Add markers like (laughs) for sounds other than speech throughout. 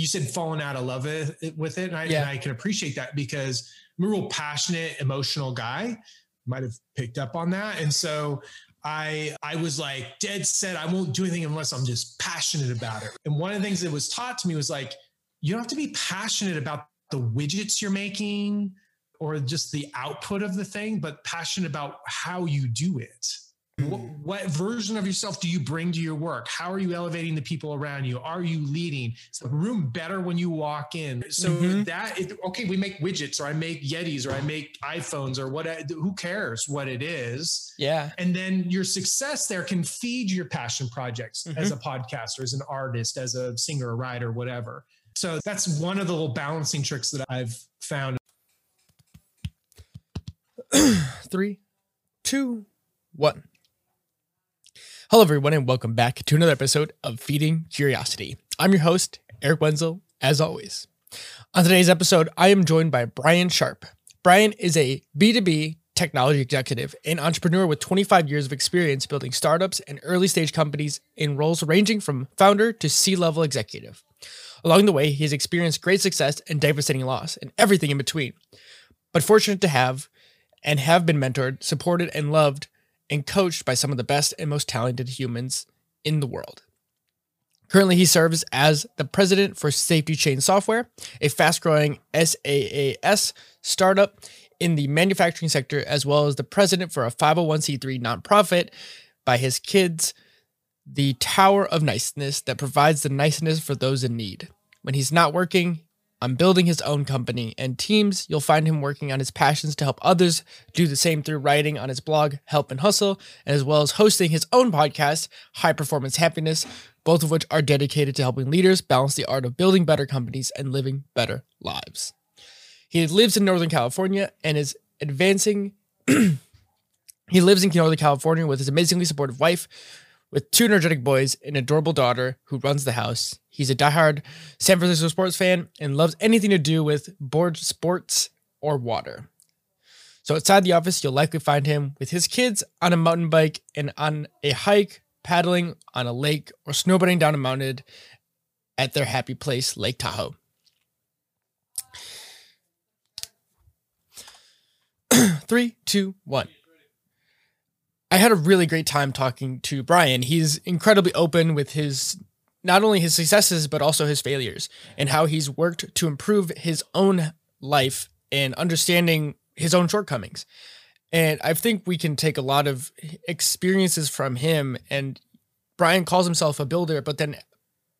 you said falling out of love with it. And I, yeah. and I can appreciate that because I'm a real passionate, emotional guy. Might have picked up on that. And so I I was like dead set. I won't do anything unless I'm just passionate about it. And one of the things that was taught to me was like, you don't have to be passionate about the widgets you're making or just the output of the thing, but passionate about how you do it. What, what, version of yourself do you bring to your work? How are you elevating the people around you? Are you leading? Is the room better when you walk in? So mm-hmm. that it, okay, we make widgets, or I make Yetis, or I make iPhones, or what? Who cares what it is? Yeah. And then your success there can feed your passion projects mm-hmm. as a podcaster, as an artist, as a singer, a writer, whatever. So that's one of the little balancing tricks that I've found. (clears throat) Three, two, one. Hello, everyone, and welcome back to another episode of Feeding Curiosity. I'm your host, Eric Wenzel, as always. On today's episode, I am joined by Brian Sharp. Brian is a B2B technology executive and entrepreneur with 25 years of experience building startups and early stage companies in roles ranging from founder to C level executive. Along the way, he has experienced great success and devastating loss and everything in between. But fortunate to have and have been mentored, supported, and loved and coached by some of the best and most talented humans in the world. Currently, he serves as the president for SafetyChain Software, a fast growing SaaS startup in the manufacturing sector, as well as the president for a 501c3 nonprofit by his kids, the Tower of Niceness, that provides the niceness for those in need. When he's not working, on building his own company and teams. You'll find him working on his passions to help others do the same through writing on his blog, Help and Hustle, as well as hosting his own podcast, High Performance Happiness, both of which are dedicated to helping leaders balance the art of building better companies and living better lives. He lives in Northern California and is advancing. (clears throat) he lives in Northern California with his amazingly supportive wife, with two energetic boys, an adorable daughter who runs the house. He's a diehard San Francisco sports fan and loves anything to do with board sports or water. So outside the office, you'll likely find him with his kids on a mountain bike and on a hike, paddling on a lake, or snowboarding down a mountain at their happy place, Lake Tahoe. (clears throat) Three, two, one. I had a really great time talking to Brian. He's incredibly open with his not only his successes but also his failures and how he's worked to improve his own life and understanding his own shortcomings. And I think we can take a lot of experiences from him. And Brian calls himself a builder, but then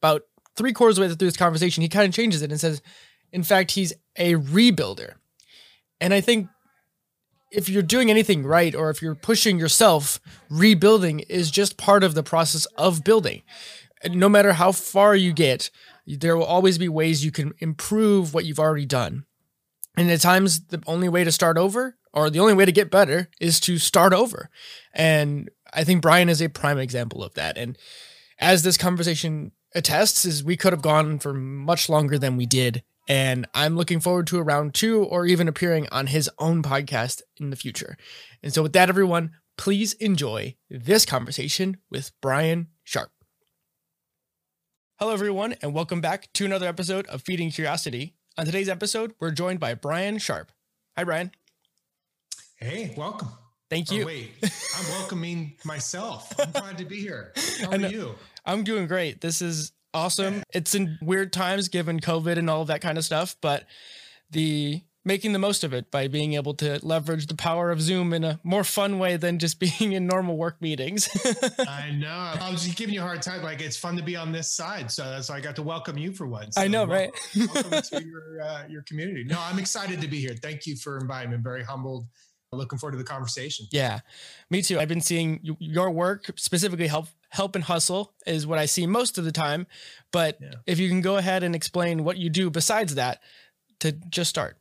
about three quarters of the way through this conversation, he kind of changes it and says, in fact, he's a rebuilder. And I think if you're doing anything right or if you're pushing yourself, rebuilding is just part of the process of building. No matter how far you get, there will always be ways you can improve what you've already done. And at times, the only way to start over or the only way to get better is to start over. And I think Brian is a prime example of that. And as this conversation attests, is we could have gone for much longer than we did. And I'm looking forward to a round two or even appearing on his own podcast in the future. And so, with that, everyone, please enjoy this conversation with Brian Sharp. Hello, everyone, and welcome back to another episode of Feeding Curiosity. On today's episode, we're joined by Brian Sharp. Hi, Brian. Hey, welcome. Thank oh, you. Oh, wait, (laughs) I'm welcoming myself. I'm glad to be here. (laughs) How are you? I'm doing great. This is awesome. It's in weird times given COVID and all of that kind of stuff, but the making the most of it by being able to leverage the power of Zoom in a more fun way than just (laughs) being in normal work meetings. (laughs) I know. I was just giving you a hard time. Like it's fun to be on this side, so that's why I got to welcome you for once. So I know, welcome, right? welcome to (laughs) your uh, your community. No, I'm excited to be here. Thank you for inviting me. I'm very humbled looking forward to the conversation. Yeah, me too. I've been seeing your work specifically help help and hustle is what I see most of the time. But yeah. if you can go ahead and explain what you do besides that to just start.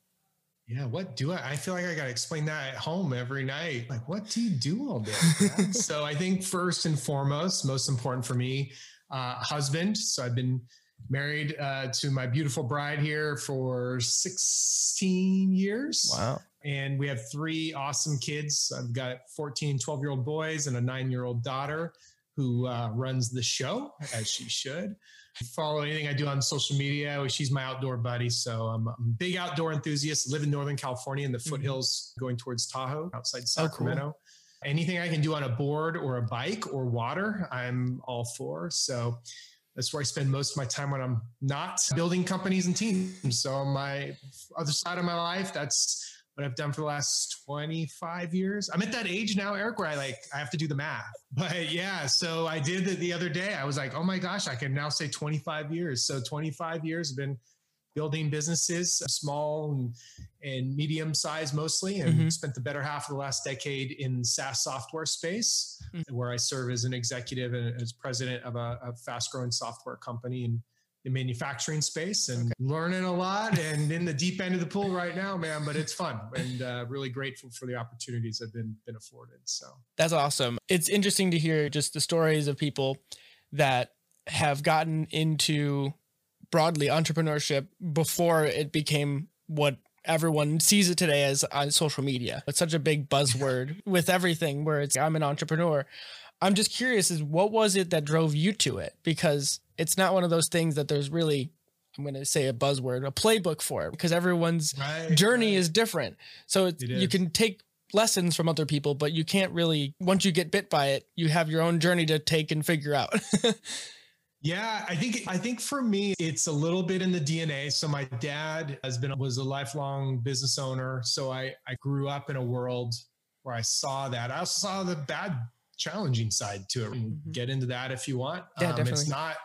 Yeah, what do I? I feel like I got to explain that at home every night. Like, what do you do all day? (laughs) so I think first and foremost, most important for me, uh, husband. So I've been married uh, to my beautiful bride here for 16 years. Wow and we have three awesome kids. I've got 14, 12 year old boys and a nine year old daughter who uh, runs the show as she should. follow anything I do on social media. She's my outdoor buddy. So I'm a big outdoor enthusiast, live in Northern California in the mm-hmm. foothills going towards Tahoe outside Sacramento. Oh, cool. Anything I can do on a board or a bike or water, I'm all for. So that's where I spend most of my time when I'm not building companies and teams. So on my other side of my life, that's what I've done for the last 25 years. I'm at that age now, Eric, where I like I have to do the math. (laughs) But yeah, so I did it the other day. I was like, oh my gosh, I can now say 25 years. So 25 years have been building businesses, small and, and medium size mostly, and mm-hmm. spent the better half of the last decade in SaaS software space, mm-hmm. where I serve as an executive and as president of a, a fast growing software company and the manufacturing space and okay. learning a lot and in the deep end of the pool right now, man. But it's fun and uh, really grateful for the opportunities I've been been afforded. So that's awesome. It's interesting to hear just the stories of people that have gotten into broadly entrepreneurship before it became what everyone sees it today as on social media. It's such a big buzzword (laughs) with everything where it's I'm an entrepreneur. I'm just curious is what was it that drove you to it? Because it's not one of those things that there's really I'm going to say a buzzword, a playbook for it because everyone's right, journey right. is different. So it you can take lessons from other people, but you can't really once you get bit by it, you have your own journey to take and figure out. (laughs) Yeah, I think I think for me it's a little bit in the DNA. So my dad has been was a lifelong business owner, so I I grew up in a world where I saw that. I also saw the bad challenging side to it. Mm-hmm. Get into that if you want. Yeah, um, definitely. It's not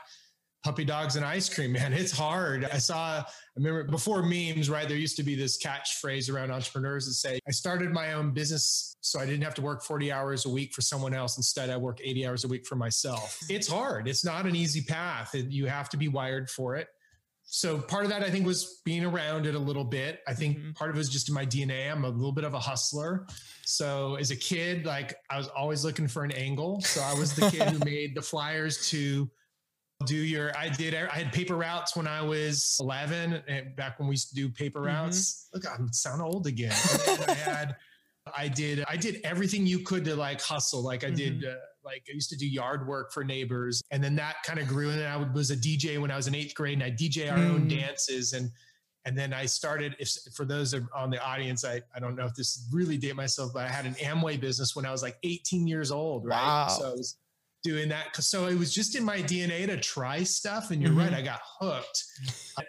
puppy dogs and ice cream, (laughs) man. It's hard. I saw, I remember before memes, right? There used to be this catchphrase around entrepreneurs that say, I started my own business so I didn't have to work 40 hours a week for someone else. Instead, I work 80 hours a week for myself. It's hard. It's not an easy path. You have to be wired for it. So part of that, I think, was being around it a little bit. I think mm-hmm. part of it was just in my DNA. I'm a little bit of a hustler. So as a kid, like I was always looking for an angle. So I was the kid who (laughs) made the flyers to do your i did i had paper routes when i was 11 and back when we used to do paper mm-hmm. routes mm-hmm. look i sound old again i had (laughs) i did i did everything you could to like hustle like i mm-hmm. did uh, like i used to do yard work for neighbors and then that kind of grew and then i was a dj when i was in eighth grade and i dj our mm. own dances and and then I started, if for those on the audience, I, I don't know if this really date myself, but I had an Amway business when I was like 18 years old, right? Wow. So I was doing that. So it was just in my DNA to try stuff. And you're mm-hmm. right, I got hooked.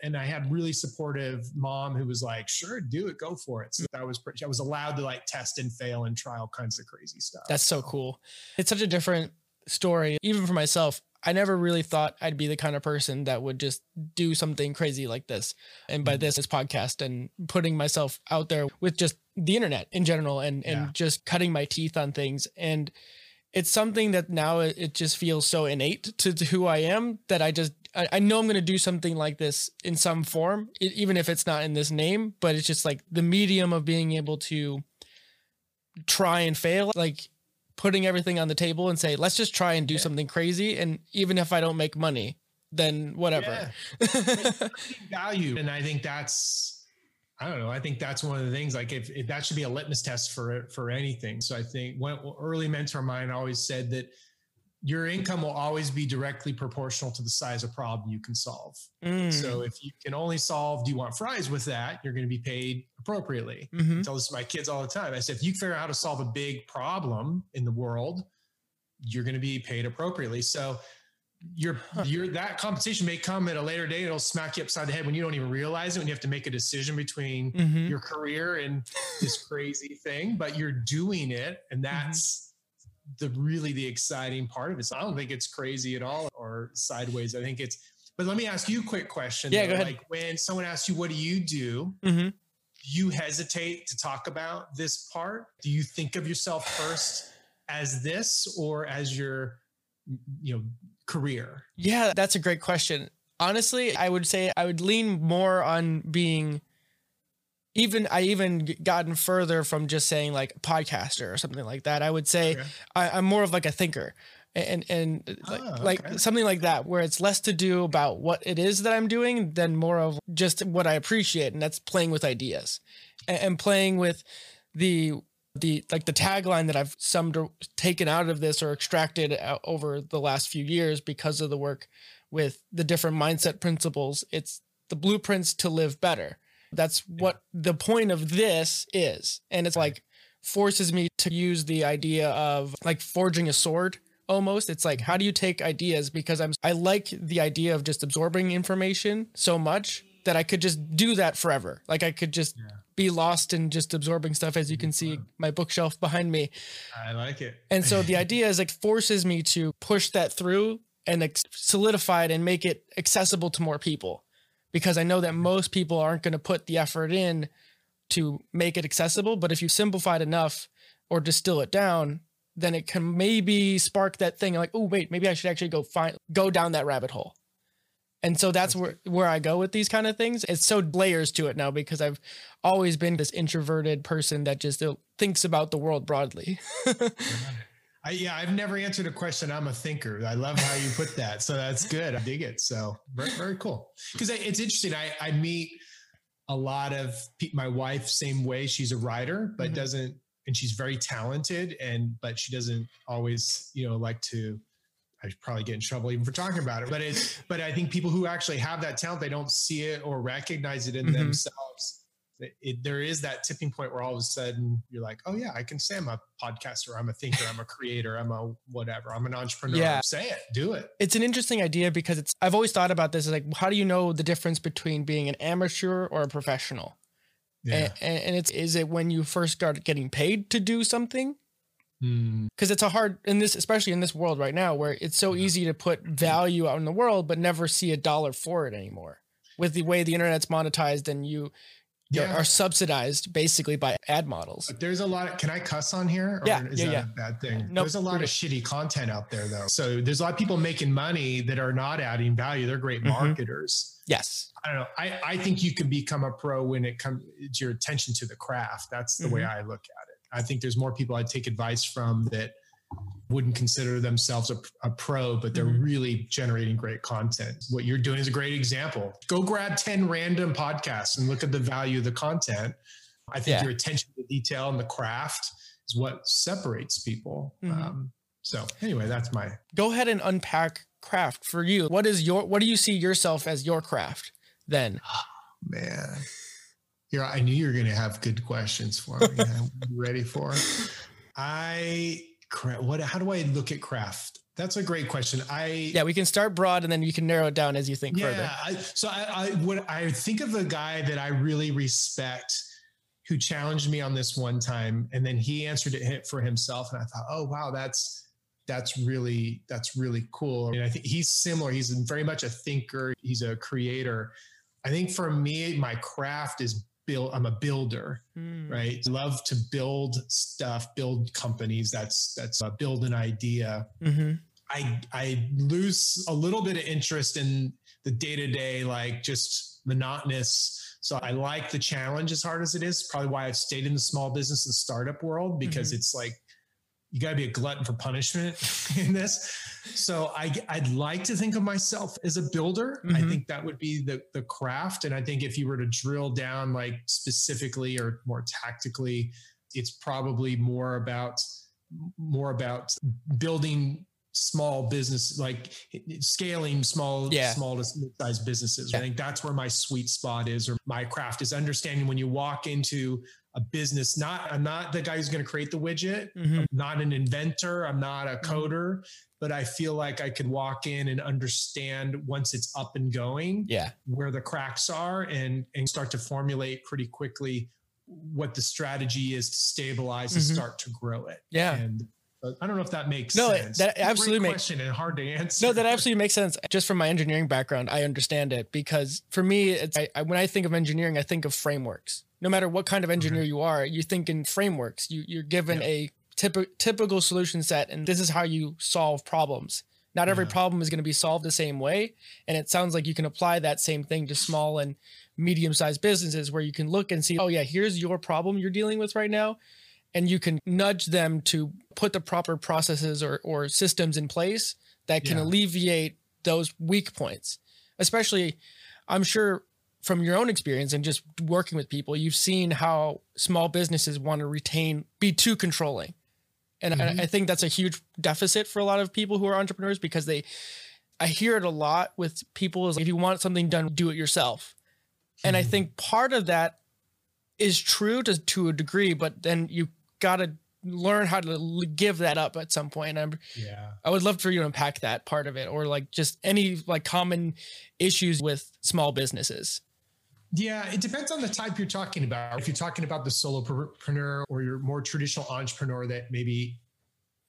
And I had really supportive mom who was like, sure, do it, go for it. So I was pretty, I was allowed to like test and fail and try all kinds of crazy stuff. That's so cool. It's such a different story, even for myself. I never really thought I'd be the kind of person that would just do something crazy like this. And by mm-hmm. this, this podcast and putting myself out there with just the internet in general and, and yeah. just cutting my teeth on things. And it's something that now it just feels so innate to, to who I am that I just I, I know I'm going to do something like this in some form, it, even if it's not in this name. But it's just like the medium of being able to try and fail, like putting everything on the table and say, let's just try and do yeah. something crazy. And even if I don't make money, then whatever. Yeah. (laughs) value, and I think that's I don't know. I think that's one of the things. Like, if, if that should be a litmus test for for anything. So I think one early mentor of mine always said that your income will always be directly proportional to the size of problem you can solve. Mm. So if you can only solve, do you want fries with that? You're going to be paid appropriately. Mm-hmm. I tell this to my kids all the time. I said, if you figure out how to solve a big problem in the world, you're going to be paid appropriately. So your your that compensation may come at a later date. It'll smack you upside the head when you don't even realize it. When you have to make a decision between mm-hmm. your career and this (laughs) crazy thing, but you're doing it, and mm-hmm. that's mm-hmm. the really the exciting part of it. So I don't think it's crazy at all or sideways. I think it's. But let me ask you a quick question. Yeah, though. go ahead. Like when someone asks you, "What do you do?" Mm-hmm. You hesitate to talk about this part. Do you think of yourself first as this or as your, you know, career? Yeah, that's a great question. Honestly, I would say I would lean more on being even I even gotten further from just saying like podcaster or something like that. I would say okay. I, am more of like a thinker and and ah, like, oh, okay. like something like that where it's less to do about what it is that I'm doing than more of just what I appreciate and that's playing with ideas and, and playing with the the like the tagline that I've summed taken out of this or extracted uh, over the last few years because of the work with the different mindset principles. It's the blueprints to live better. That's what the point of this is. And it's like forces me to use the idea of like forging a sword almost. It's like, how do you take ideas? Because I'm, I like the idea of just absorbing information so much that I could just do that forever. Like I could just yeah. Be lost in just absorbing stuff. As you can see, mm-hmm. my bookshelf behind me. I like it. And so the (laughs) idea is like forces me to push that through and like solidify it and make it accessible to more people because I know that mm-hmm. most people aren't going to put the effort in to make it accessible. But if you simplify it enough or distill it down, then it can maybe spark that thing like, oh, wait, maybe I should actually go find, go down that rabbit hole. And so that's where, where I go with these kind of things. It's so layers to it now because I've always been this introverted person that just uh, thinks about the world broadly. (laughs) I, yeah, I've never answered a question. I'm a thinker. I love how you put that. So that's good. I dig it. So very, very cool. Because it's interesting. I, I meet a lot of pe- my wife, same way. She's a writer, but mm-hmm. doesn't, and she's very talented. And but she doesn't always, you know, like to. I probably get in trouble even for talking about it. But it's, (laughs) but I think people who actually have that talent, they don't see it or recognize it in mm-hmm. themselves it, there is that tipping point where all of a sudden you're like, oh yeah, I can say I'm a podcaster, I'm a thinker, I'm a creator, I'm a whatever, I'm an entrepreneur. Yeah. Say it, do it. It's an interesting idea because it's I've always thought about this is like, how do you know the difference between being an amateur or a professional? Yeah. And, and it's is it when you first start getting paid to do something? Because hmm. it's a hard in this, especially in this world right now, where it's so easy to put value out in the world, but never see a dollar for it anymore. With the way the internet's monetized, and you yeah. are subsidized basically by ad models. There's a lot. Of, can I cuss on here? Or yeah, is yeah, that yeah. a bad thing? Nope. There's a lot of shitty content out there though. So there's a lot of people making money that are not adding value. They're great mm-hmm. marketers. Yes. I don't know. I, I think you can become a pro when it comes to your attention to the craft. That's the mm-hmm. way I look at it. I think there's more people I'd take advice from that wouldn't consider themselves a, a pro, but they're mm-hmm. really generating great content. What you're doing is a great example. Go grab 10 random podcasts and look at the value of the content. I think yeah. your attention to detail and the craft is what separates people. Mm-hmm. Um, so anyway, that's my go ahead and unpack craft for you. What is your what do you see yourself as your craft then? Oh, man. Here, I knew you were going to have good questions for me. I'm ready for. I what how do i look at craft? That's a great question. I yeah we can start broad and then you can narrow it down as you think yeah, further I, so i i what i think of a guy that i really respect who challenged me on this one time and then he answered it for himself and i thought oh wow that's that's really that's really cool. And i think he's similar. He's very much a thinker. He's a creator. I think for me my craft is build i'm a builder mm. right love to build stuff build companies that's that's uh, build an idea mm-hmm. i i lose a little bit of interest in the day-to-day like just monotonous so i like the challenge as hard as it is probably why i've stayed in the small business and startup world because mm-hmm. it's like you got to be a glutton for punishment (laughs) in this. So I, I'd like to think of myself as a builder. Mm-hmm. I think that would be the, the craft. And I think if you were to drill down like specifically or more tactically, it's probably more about more about building small business like scaling small yeah. small to mid-sized businesses yeah. i think that's where my sweet spot is or my craft is understanding when you walk into a business. Not I'm not the guy who's going to create the widget. Mm-hmm. I'm not an inventor. I'm not a mm-hmm. coder, but I feel like I could walk in and understand once it's up and going, yeah, where the cracks are, and and start to formulate pretty quickly what the strategy is to stabilize mm-hmm. and start to grow it. Yeah. And I don't know if that makes no, sense. that absolutely makes question and hard to answer. No, that absolutely makes sense. Just from my engineering background, I understand it because for me, it's I, I, when I think of engineering, I think of frameworks no matter what kind of mm-hmm. engineer you are, you think in frameworks. You you're given yeah. a typ- typical solution set, and this is how you solve problems. Not every yeah. problem is going to be solved the same way, and it sounds like you can apply that same thing to small and medium-sized businesses, where you can look and see, oh yeah, here's your problem you're dealing with right now, and you can nudge them to put the proper processes or or systems in place that can yeah. alleviate those weak points. Especially, I'm sure from your own experience and just working with people, you've seen how small businesses want to retain, be too controlling. And mm-hmm. I, I think that's a huge deficit for a lot of people who are entrepreneurs because they, I hear it a lot with people is like, if you want something done, do it yourself. And I Mm-hmm. think part of that is true to to a degree, but then you got to learn how to l- give that up at some point. And I'm, Yeah. I would love for you to unpack that part of it, or like just any like common issues with small businesses. Yeah, it depends on the type you're talking about. If you're talking about the solopreneur or your more traditional entrepreneur that maybe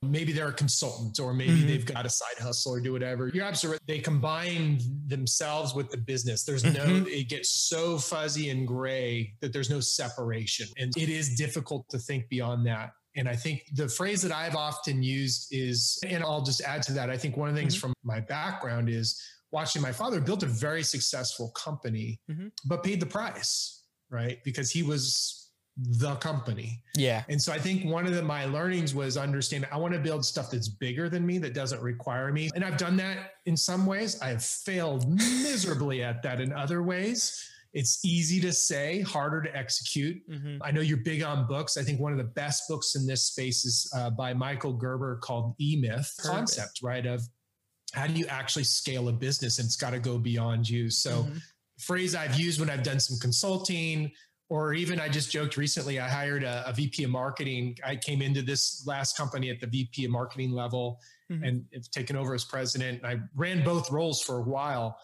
maybe they're a consultant or maybe Mhm. they've got a side hustle or do whatever. You're absolutely right. They combine themselves with the business. There's no Mhm. it gets so fuzzy and gray that there's no separation. And it is difficult to think beyond that. And I think the phrase that I've often used is, and I'll just add to that. I think one of the things Mhm. from my background is watching my father built a very successful company, Mhm. but paid the price, right? Because he was the company. Yeah. And so I think one of the, my learnings was understanding I want to build stuff that's bigger than me, that doesn't require me. And I've done that in some ways. I have failed (laughs) miserably at that in other ways. It's easy to say, harder to execute. Mhm. I know you're big on books. I think one of the best books in this space is uh, by Michael Gerber called E Myth Heard of it. Concept, right? Of how do you actually scale a business and it's got to go beyond you. So, Mhm. phrase I've used when I've done some consulting, or even I just joked recently, I hired a, a VP of marketing. I came into this last company at the VP of marketing level Mhm. and have taken over as president. I ran both roles for a while.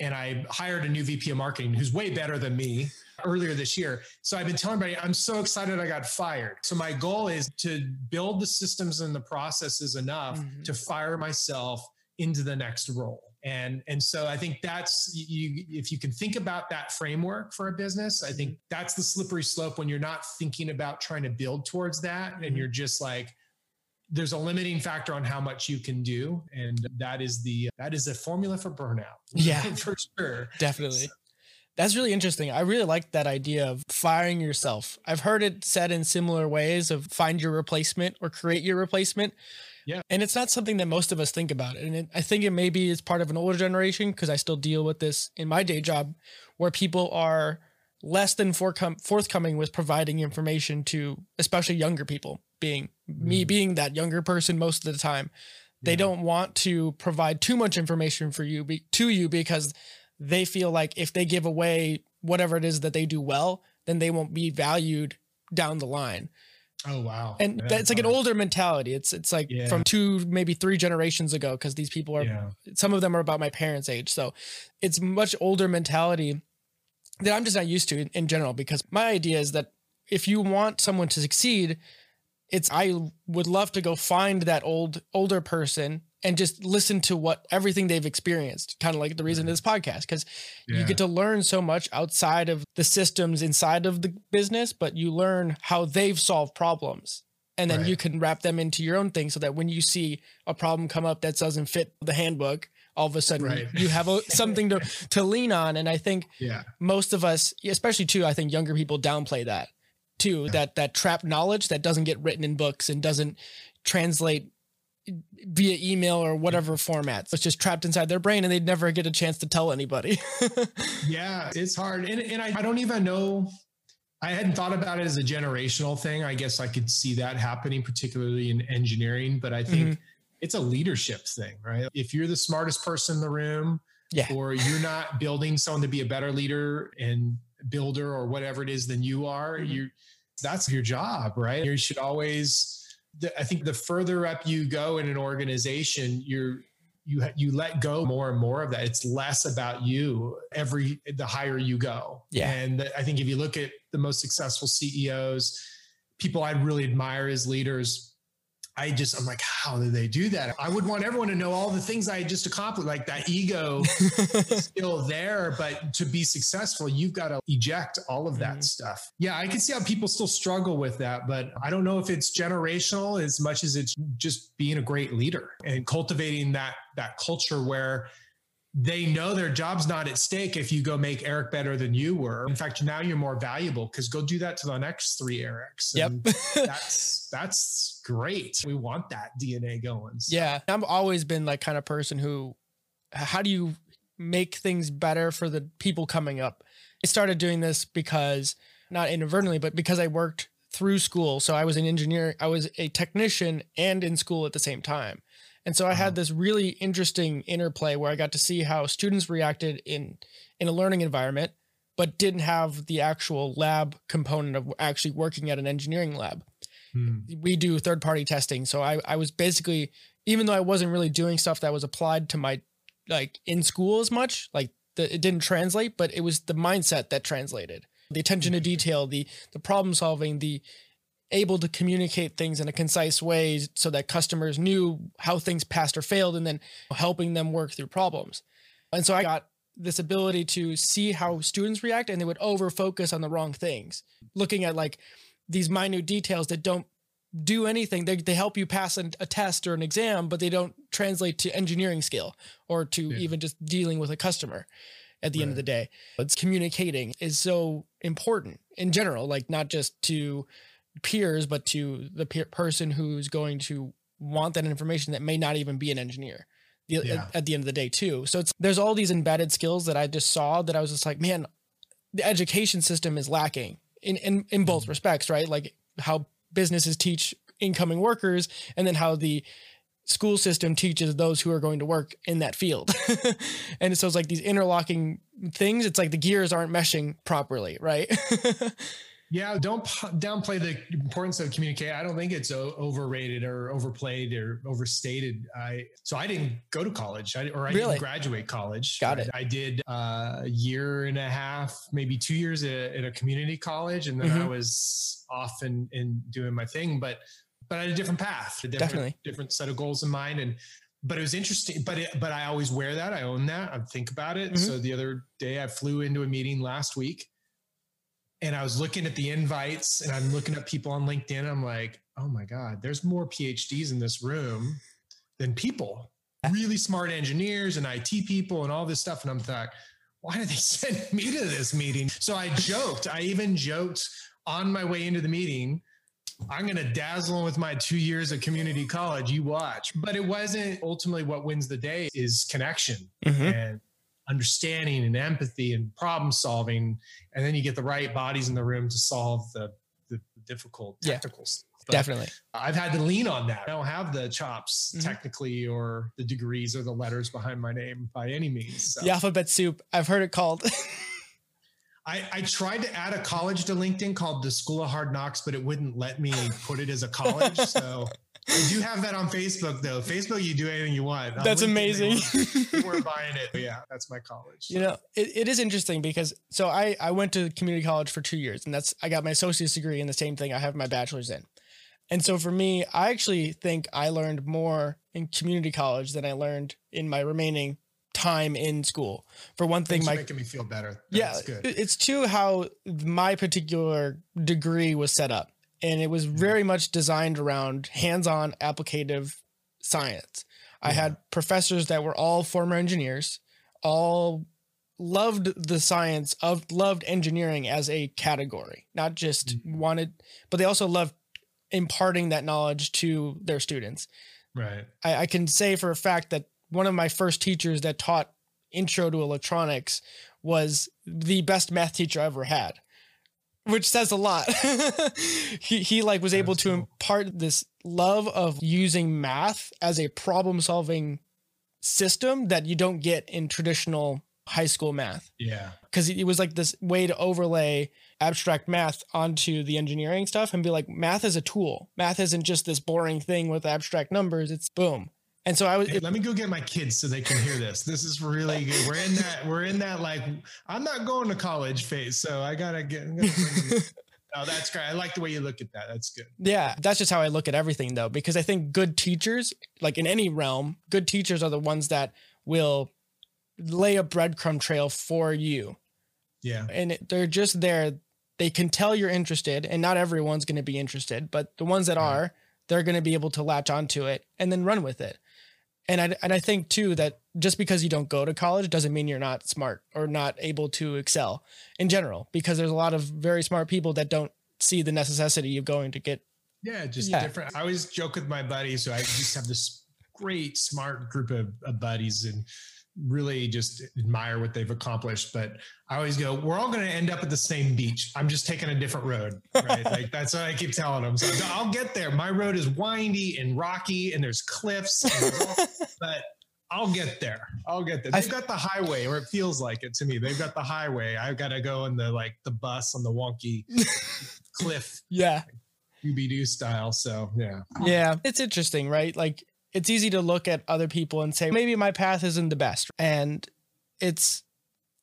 And I hired a new VP of marketing who's way better than me earlier this year. So I've been telling everybody, I'm so excited I got fired. So my goal is to build the systems and the processes enough Mhm. to fire myself into the next role. And and so I think that's you if you can think about that framework for a business, I think mm-hmm. that's the slippery slope when you're not thinking about trying to build towards that and mm-hmm. you're just like there's a limiting factor on how much you can do and that is the that is a formula for burnout. Yeah. (laughs) for sure. Definitely. That's really interesting. I really like that idea of firing yourself. I've heard it said in similar ways of find your replacement or create your replacement. Yeah. And it's not something that most of us think about. And it, I think it maybe is part of an older generation because I still deal with this in my day job where people are less than forthcom- forthcoming with providing information to especially younger people being me Mhm. being that younger person most of the time they Yeah. don't want to provide too much information for you be, to you because they feel like if they give away whatever it is that they do well then they won't be valued down the line Oh wow. and Yeah, that's like an older mentality it's it's like Yeah. from two maybe three generations ago because these people are Yeah. some of them are about my parents age so it's much older mentality that i'm just not used to in, in general because my idea is that if you want someone to succeed it's i would love to go find that old older person and just listen to what everything they've experienced kind of like the reason of this podcast because you get to learn so much outside of the systems inside of the business but you learn how they've solved problems and then Right. you can wrap them into your own thing so that when you see a problem come up that doesn't fit the handbook all of a sudden Right. you have a, (laughs) something to to lean on and i think yeah. most of us especially too i think younger people downplay that too that that trapped knowledge that doesn't get written in books and doesn't translate via email or whatever formats it's just trapped inside their brain and they'd never get a chance to tell anybody (laughs) Yeah, it's hard. And, and I, I don't even know. I hadn't thought about it as a generational thing. I guess I could see that happening, particularly in engineering, but I think Mhm. it's a leadership thing, right? If you're the smartest person in the room, yeah or you're not building someone to be a better leader and builder or whatever it is than you are, Mhm. you that's your job, right? You should always the- I think the further up you go in an organization, you're you you let go more and more of that. It's less about you every the higher you go. Yeah. And I think if you look at the most successful CEOs, people I really admire as leaders, I just I'm like, how do they do that? I would want everyone to know all the things I just accomplished. Like that ego (laughs) is still there, but to be successful, you've got to eject all of that Mhm. stuff. Yeah, I can see how people still struggle with that, but I don't know if it's generational as much as it's just being a great leader and cultivating that that culture where they know their job's not at stake if you go make Eric better than you were. In fact, now you're more valuable because go do that to the next three Erics. yep that's (laughs) that's great. We want that DNA going. So- Yeah, I've always been like kind of person who, how do you make things better for the people coming up? I started doing this because not inadvertently, but because I worked through school. So I was an engineer, I was a technician and in school at the same time. And so I had this really interesting interplay where I got to see how students reacted in in a learning environment, but didn't have the actual lab component of actually working at an engineering lab. Hmm. We do third party testing. So I, I was basically, even though I wasn't really doing stuff that was applied to my like in school as much, like the, it didn't translate, but it was the mindset that translated. The attention to detail, the the problem solving, the able to communicate things in a concise way so that customers knew how things passed or failed and then helping them work through problems. And so I got this ability to see how students react and they would over focus on the wrong things, looking at like these minute details that don't do anything. They, they help you pass an, a test or an exam, but they don't translate to engineering skill or to yeah. even just dealing with a customer at the right. end of the day. It's communicating is so important in general, like not just to peers, but to the peer person who's going to want that information that may not even be an engineer the, yeah. at, at, the end of the day too. So it's there's all these embedded skills that I just saw that I was just like, man, the education system is lacking in in, in both mm-hmm. respects, right? Like how businesses teach incoming workers and then how the school system teaches those who are going to work in that field. (laughs) and so it's like these interlocking things. It's like the gears aren't meshing properly, right? (laughs) Yeah, don't downplay the importance of communicate. I don't think it's overrated or overplayed or overstated. I so I didn't go to college, I, or I really? didn't graduate college. Got it. I, I did uh, a year and a half, maybe two years at, at a community college, and then mm-hmm. I was off and, and doing my thing. But but I had a different path, a different, Definitely. different set of goals in mind, and but it was interesting. But it, but I always wear that. I own that. I think about it. Mm-hmm. So the other day, I flew into a meeting last week and I was looking at the invites and I'm looking at people on LinkedIn. I'm like, oh my God, there's more PhDs in this room than people, really smart engineers and IT people and all this stuff. And I'm like, why did they (laughs) send me to this meeting? So I joked, I even joked on my way into the meeting. I'm going to dazzle them with my two years of community college. You watch. But it wasn't ultimately what wins the day is connection. Mm-hmm. And understanding and empathy and problem solving and then you get the right bodies in the room to solve the, the difficult technical yeah, stuff. But definitely. I've had to lean on that. I don't have the chops mm-hmm. technically or the degrees or the letters behind my name by any means. So. The alphabet soup. I've heard it called. (laughs) I, I, tried to add a college to LinkedIn called the School of Hard Knocks, but it wouldn't let me put it as a college. (laughs) So I do have that on Facebook though. Facebook, you do anything you want. That's LinkedIn, amazing. (laughs) Weren't buying it. But yeah, that's my college. So. You know, it, it is interesting because so I I went to community college for two years, and that's I got my associate's degree in the same thing I have my bachelor's in. And so for me, I actually think I learned more in community college than I learned in my remaining time in school. For one thing, my making me feel better. That's yeah, good. It's too how my particular degree was set up and it was very much designed around hands-on applicative science. Yeah. I had professors that were all former engineers, all loved the science of loved engineering as a category, not just mm-hmm. wanted, but they also loved imparting that knowledge to their students. Right. I, I can say for a fact that one of my first teachers that taught intro to electronics was the best math teacher I ever had which says a lot. (laughs) he he like was able to impart this love of using math as a problem solving system that you don't get in traditional high school math. Yeah. Cuz it was like this way to overlay abstract math onto the engineering stuff and be like math is a tool. Math isn't just this boring thing with abstract numbers. It's boom. And so I was. Hey, let me go get my kids so they can hear this. This is really good. We're in that. We're in that. Like, I'm not going to college phase, so I gotta get. oh, (laughs) that's great. I like the way you look at that. That's good. Yeah, that's just how I look at everything, though, because I think good teachers, like in any realm, good teachers are the ones that will lay a breadcrumb trail for you. Yeah, and they're just there. They can tell you're interested, and not everyone's going to be interested, but the ones that yeah. are, they're going to be able to latch onto it and then run with it and I, and I think too that just because you don't go to college doesn't mean you're not smart or not able to excel in general because there's a lot of very smart people that don't see the necessity of going to get yeah just yeah. different i always joke with my buddies so i just have this great smart group of, of buddies and really just admire what they've accomplished. But I always go, we're all going to end up at the same beach. I'm just taking a different road. Right. (laughs) like that's what I keep telling them. So I'll get there. My road is windy and rocky and there's cliffs, and (laughs) but I'll get there. I'll get there. They've got the highway, or it feels like it to me. They've got the highway. I've got to go in the like the bus on the wonky (laughs) cliff. Yeah. Scooby Doo style. So yeah. Yeah. It's interesting, right? Like it's easy to look at other people and say, maybe my path isn't the best. And it's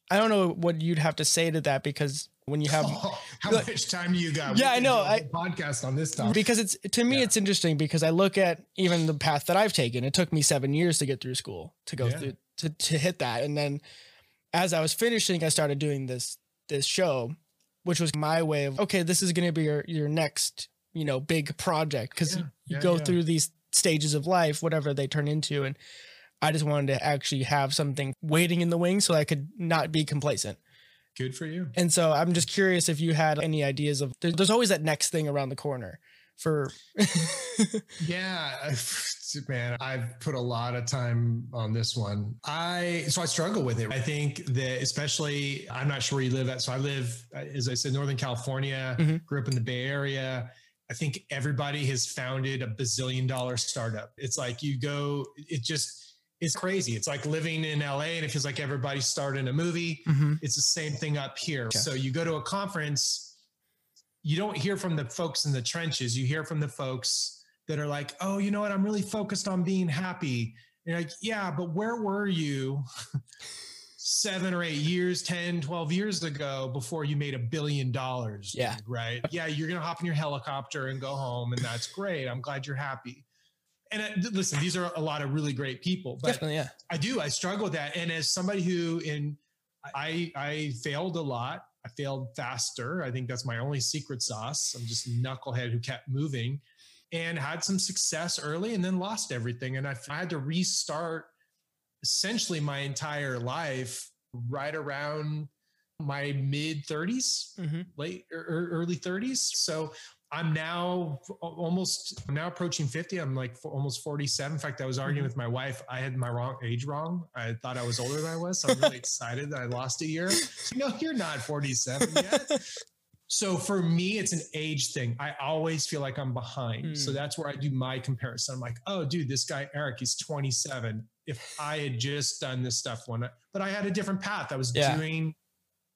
I don't know what you'd have to say to that because when you have (laughs) oh, how like, much time do you got? Yeah, I know. I podcast on this topic because it's to me yeah. it's interesting because I look at even the path that I've taken. It took me seven years to get through school to go yeah. through to to hit that, and then as I was finishing, I started doing this this show, which was my way of okay, this is going to be your your next you know big project because yeah. you, you go through these stages of life, whatever they turn into, and I just wanted to actually have something waiting in the wings so I could not be complacent. Good for you. And so I'm just curious if you had any ideas of there's always that next thing around the corner for (laughs) yeah man i've put a lot of time on this one i so i struggle with it i think that especially i'm not sure where you live at so i live as i said northern california mm-hmm. grew up in the bay area i think everybody has founded a bazillion dollar startup it's like you go it just it's crazy. It's like living in LA and it feels like everybody's starting a movie. Mm-hmm. It's the same thing up here. Yeah. So you go to a conference, you don't hear from the folks in the trenches. You hear from the folks that are like, oh, you know what? I'm really focused on being happy. And you're like, yeah, but where were you seven or eight years, 10, 12 years ago before you made a billion dollars? Yeah. Right. Yeah. You're going to hop in your helicopter and go home. And that's great. I'm glad you're happy and uh, I, listen, these are a lot of really great people, but Definitely, yeah. I do, I struggle with that. And as somebody who in, I, I failed a lot. I failed faster. I think that's my only secret sauce. I'm just knucklehead who kept moving and had some success early and then lost everything. And I, I had to restart essentially my entire life right around my mid 30s, mm-hmm. late or early 30s. So I'm now almost I'm now approaching 50. I'm like almost 47. In fact, I was arguing mm-hmm. with my wife. I had my wrong age wrong. I thought I was older than I was. So I'm really excited that I lost a year. no, you're not 47 yet. so for me, it's an age thing. I always feel like I'm behind. Mm. So that's where I do my comparison. I'm like, oh, dude, this guy Eric, he's 27. If I had just done this stuff one, but I had a different path. I was yeah. doing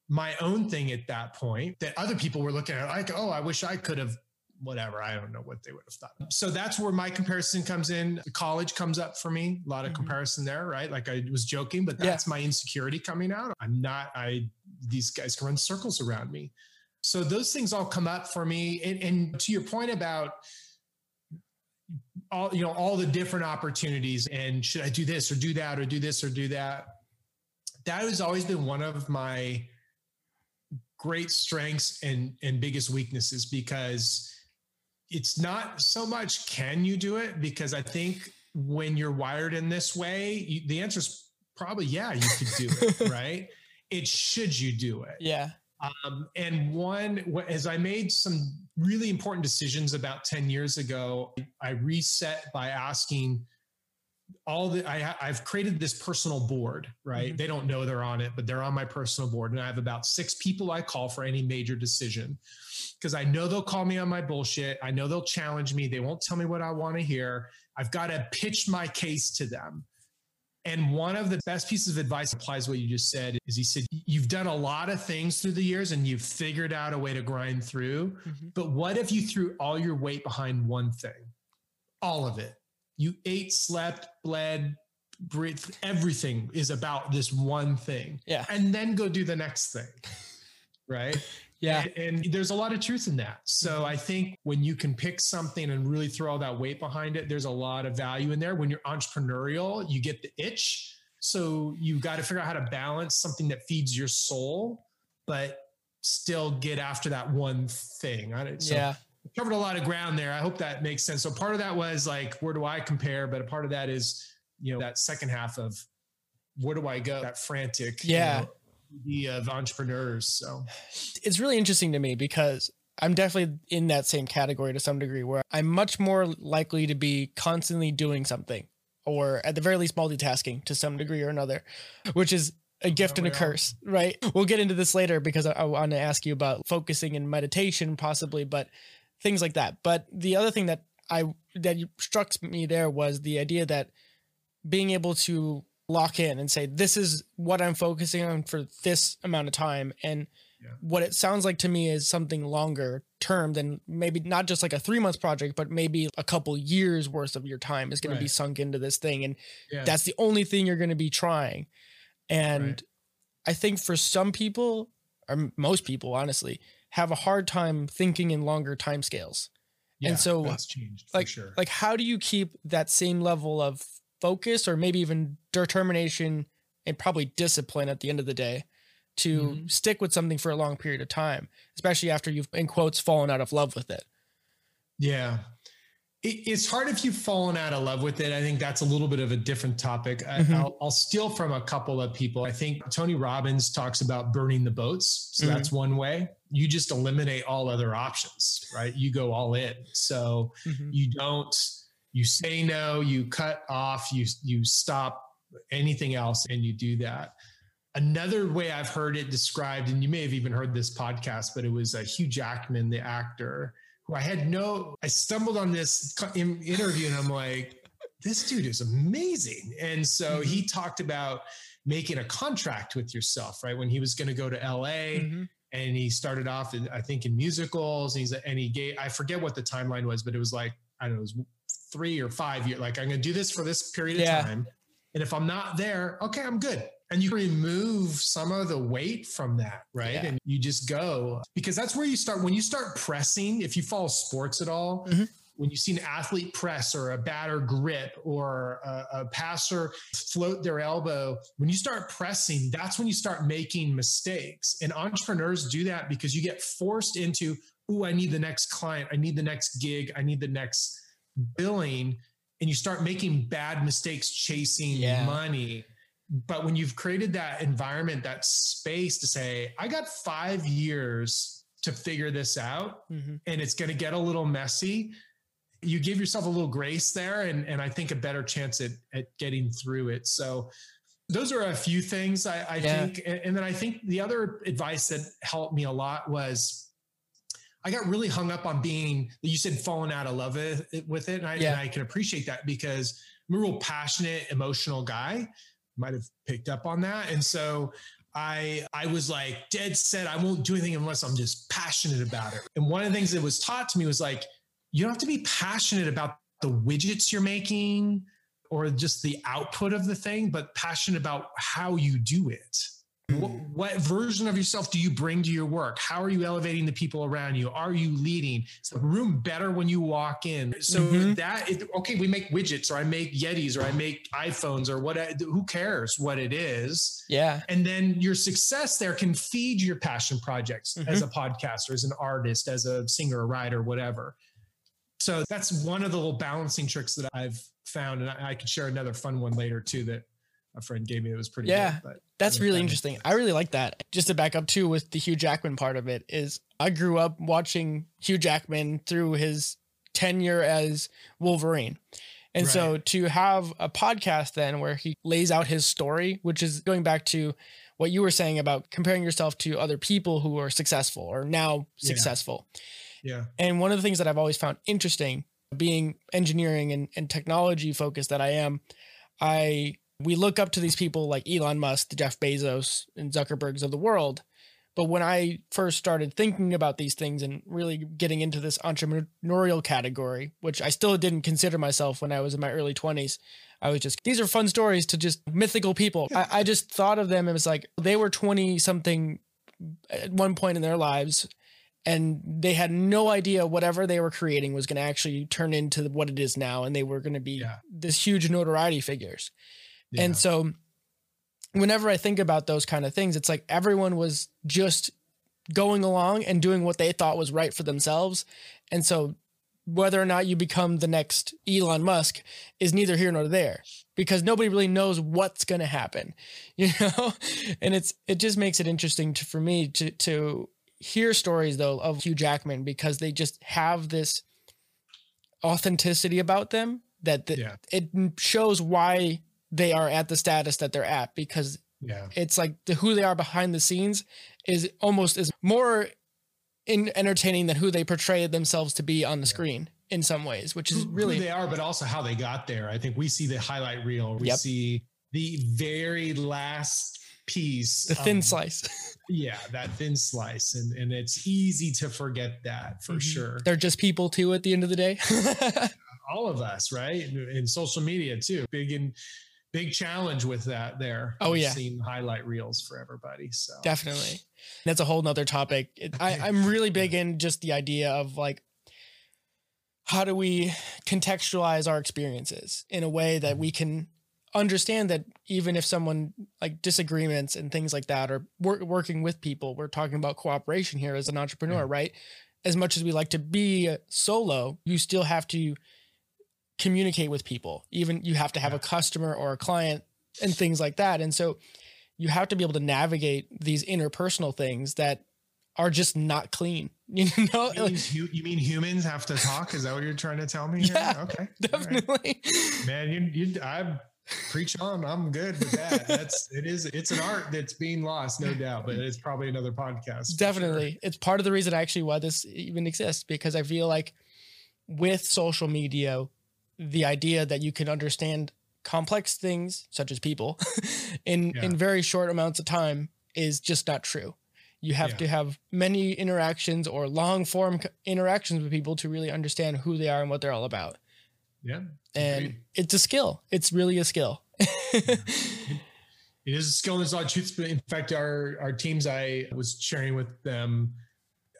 my own thing at that point that other people were looking at like, oh, I wish I could have whatever. I don't know what they would have thought. So that's where my comparison comes in. College comes up for me. A lot of mm-hmm. comparison there, right? Like I was joking, but that's yeah. my insecurity coming out. I'm not, I, these guys can run circles around me. So those things all come up for me. And, and to your point about, all you know all the different opportunities and should i do this or do that or do this or do that that has always been one of my great strengths and and biggest weaknesses because it's not so much can you do it because I think when you're wired in this way, you, the answer is probably yeah, you could do it, (laughs) right? it should you do it? Yeah. Um, and one, as I made some really important decisions about 10 years ago, I reset by asking all the I, have created this personal board right? Mm-hmm. they don't know they're on it but they're on my personal board and i have about six people i call for any major decision. Because i know they'll call me on my bullshit. I know they'll challenge me. They won't tell me what i want to hear. I've got to pitch my case to them and one of the best pieces of advice applies what you just said is he said you've done a lot of things through the years and you've figured out a way to grind through mm-hmm. but what if you threw all your weight behind one thing all of it you ate, slept, bled, breathed. Everything is about this one thing. Yeah. And then go do the next thing. (laughs) Right. Yeah. And, and, there's a lot of truth in that. So mm-hmm. I think when you can pick something and really throw all that weight behind it, there's a lot of value in there. When you're entrepreneurial, you get the itch. So you've got to figure out how to balance something that feeds your soul, but still get after that one thing. So yeah covered a lot of ground there. I hope that makes sense. So part of that was like, where do I compare? But a part of that is, you know, that second half of where do I go? That frantic, yeah, you know, of entrepreneurs. So it's really interesting to me because I'm definitely in that same category to some degree where I'm much more likely to be constantly doing something or at the very least multitasking to some degree or another, which is a gift and a curse, right? We'll get into this later because I, I want to ask you about focusing and meditation possibly, but things like that. But the other thing that I that struck me there was the idea that being able to lock in and say this is what I'm focusing on for this amount of time and yeah. what it sounds like to me is something longer term than maybe not just like a 3 months project but maybe a couple years worth of your time is going right. to be sunk into this thing and yeah. that's the only thing you're going to be trying and right. I think for some people or most people honestly have a hard time thinking in longer time scales yeah, and so that's changed like sure. like how do you keep that same level of focus or maybe even determination and probably discipline at the end of the day to mm-hmm. stick with something for a long period of time, especially after you've in quotes fallen out of love with it. Yeah. it's hard if you've fallen out of love with it. I think that's a little bit of a different topic. Mm-hmm. I, will I'll steal from a couple of people. I think Tony Robbins talks about burning the boats. So mm-hmm. that's one way. You just eliminate all other options, right? You go all in. So mm-hmm. you don't you say no, you cut off, you you stop anything else, and you do that. Another way I've heard it described, and you may have even heard this podcast, but it was uh, Hugh Jackman, the actor, who I had no, I stumbled on this interview and I'm like, this dude is amazing. And so mm-hmm. he talked about making a contract with yourself, right? When he was going to go to LA mm-hmm. and he started off, in, I think, in musicals. And he's and he gave, I forget what the timeline was, but it was like I don't know, it was three or five years. Like I'm going to do this for this period yeah. of time. And if I'm not there, okay, I'm good. And you remove some of the weight from that, right? Yeah. And you just go because that's where you start. When you start pressing, if you follow sports at all, mm-hmm. when you see an athlete press or a batter grip or a, a passer float their elbow, when you start pressing, that's when you start making mistakes. And entrepreneurs do that because you get forced into, oh, I need the next client, I need the next gig, I need the next billing and you start making bad mistakes chasing yeah. money. But when you've created that environment, that space to say, I got five years to figure this out mm-hmm. and it's going to get a little messy, you give yourself a little grace there and, and I think a better chance at, at getting through it. So those are a few things I, I yeah. think. And, and then I think the other advice that helped me a lot was I got really hung up on being you said falling out of love with it, and I, yeah. and I can appreciate that because I'm a real passionate, emotional guy. Might have picked up on that, and so I I was like dead set. I won't do anything unless I'm just passionate about it. And one of the things that was taught to me was like you don't have to be passionate about the widgets you're making or just the output of the thing, but passionate about how you do it. What, what, version of yourself do you bring to your work? How are you elevating the people around you? Are you leading? Is the room better when you walk in? So mm-hmm. that it, okay, we make widgets, or I make Yetis, or I make iPhones, or what? Who cares what it is? Yeah. And then your success there can feed your passion projects mm-hmm. as a podcaster, as an artist, as a singer, a writer, whatever. So that's one of the little balancing tricks that I've found, and I, I could share another fun one later too that a friend gave me that was pretty yeah good, that's really interesting. I really like that. Just to back up too with the hugh jackman part of it is i grew up watching hugh jackman through his tenure as wolverine. And right. so to have a podcast then where he lays out his story which is going back to what you were saying about comparing yourself to other people who are successful or now successful. Yeah, yeah. and one of the things that i've always found interesting being engineering and, and technology focused that i am i we look up to these people like Elon Musk, Jeff Bezos, and Zuckerbergs of the world. But when I first started thinking about these things and really getting into this entrepreneurial category, which I still didn't consider myself when I was in my early 20s, I was just, these are fun stories to just mythical people. I, I just thought of them as like they were 20 something at one point in their lives and they had no idea whatever they were creating was going to actually turn into what it is now. And they were going to be yeah. this huge notoriety figures. And so whenever I think about those kind of things, it's like everyone was just going along and doing what they thought was right for themselves. And so whether or not you become the next Elon Musk is neither here nor there because nobody really knows what's going to happen, (laughs) you know? and it's it just makes it interesting to, for me to to hear stories though of Hugh Jackman because they just have this authenticity about them that the, yeah. it shows why they are at the status that they're at because yeah. it's like the who they are behind the scenes is almost is more in entertaining than who they portray themselves to be on the yeah. screen in some ways, which is really who they are, but also how they got there. I think we see the highlight reel. We yep. see the very last piece, the thin slice. yeah, that thin slice, and and it's easy to forget that for mm-hmm. sure. They're just people too. At the end of the day, (laughs) all of us, right? In social media too, big and big challenge with that there. Oh yeah, seeing highlight reels for everybody. So definitely, that's a whole nother topic. It, I, (laughs) I'm really big in just the idea of like how do we contextualize our experiences in a way that we mm-hmm. can understand that even if someone like disagreements and things like that or wor- working with people we're talking about cooperation here as an entrepreneur yeah. right as much as we like to be solo you still have to communicate with people even you have to have yeah. a customer or a client and things like that and so you have to be able to navigate these interpersonal things that are just not clean. (laughs) You know, you mean, you mean humans have to talk? Is that what you're trying to tell me? Yeah, here? okay, (laughs) definitely. Right. Man, you you I preach on. I'm good with that. That's it is it's an art that's being lost, no doubt. But it's probably another podcast. Definitely, sure. it's part of the reason actually why this even exists because I feel like with social media, the idea that you can understand complex things such as people (laughs) in yeah. in very short amounts of time is just not true you have yeah. to have many interactions or long form interactions with people to really understand who they are and what they're all about. Yeah. And agreed. it's a skill. It's really a skill. (laughs) it is a skill. There's a lot of truth. In fact, our, our teams, I was sharing with them,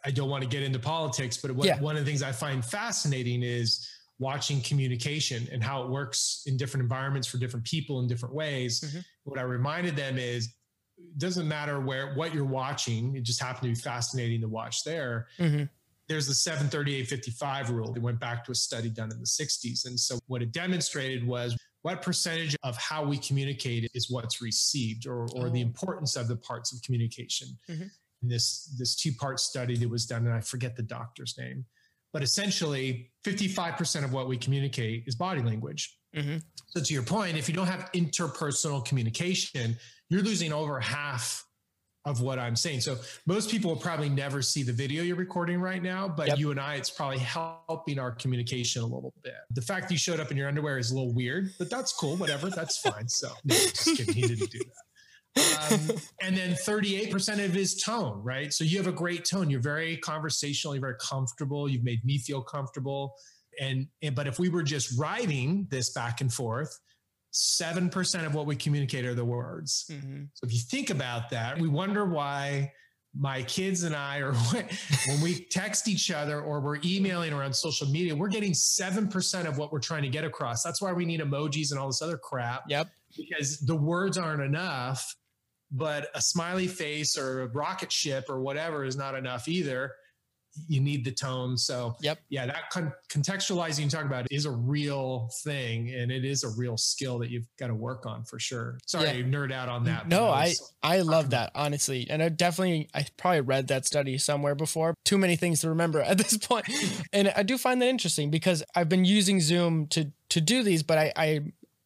I don't want to get into politics, but what, yeah. one of the things I find fascinating is watching communication and how it works in different environments for different people in different ways. Mm-hmm. What I reminded them is it doesn't matter where what you're watching. It just happened to be fascinating to watch there. Mm-hmm. There's the 73855 rule. They went back to a study done in the 60s. And so what it demonstrated was what percentage of how we communicate is what's received or, or oh. the importance of the parts of communication. Mm-hmm. In this, this two-part study that was done, and I forget the doctor's name, but essentially 55% of what we communicate is body language. Mm-hmm. So to your point, if you don't have interpersonal communication, you're losing over half of what I'm saying. So most people will probably never see the video you're recording right now, but yep. you and I, it's probably helping our communication a little bit. The fact you showed up in your underwear is a little weird, but that's cool. Whatever, that's fine. So no, just kidding. He didn't do that. Um, (laughs) and then 38% of his tone, right? So you have a great tone. You're very conversational. You're very comfortable. You've made me feel comfortable. And, and but if we were just writing this back and forth, 7% of what we communicate are the words. Mm-hmm. So if you think about that, we wonder why my kids and I are (laughs) when we text each other or we're emailing or on social media, we're getting 7% of what we're trying to get across. That's why we need emojis and all this other crap. Yep. Because the words aren't enough, but a smiley face or a rocket ship or whatever is not enough either you need the tone. So yep. yeah, that con- contextualizing you talk about is a real thing and it is a real skill that you've got to work on for sure. Sorry, yeah. nerd out on that. No, I, I love that honestly. And I definitely, I probably read that study somewhere before. Too many things to remember (laughs) at this and I do find that interesting because I've been using Zoom to, to do these, but I, I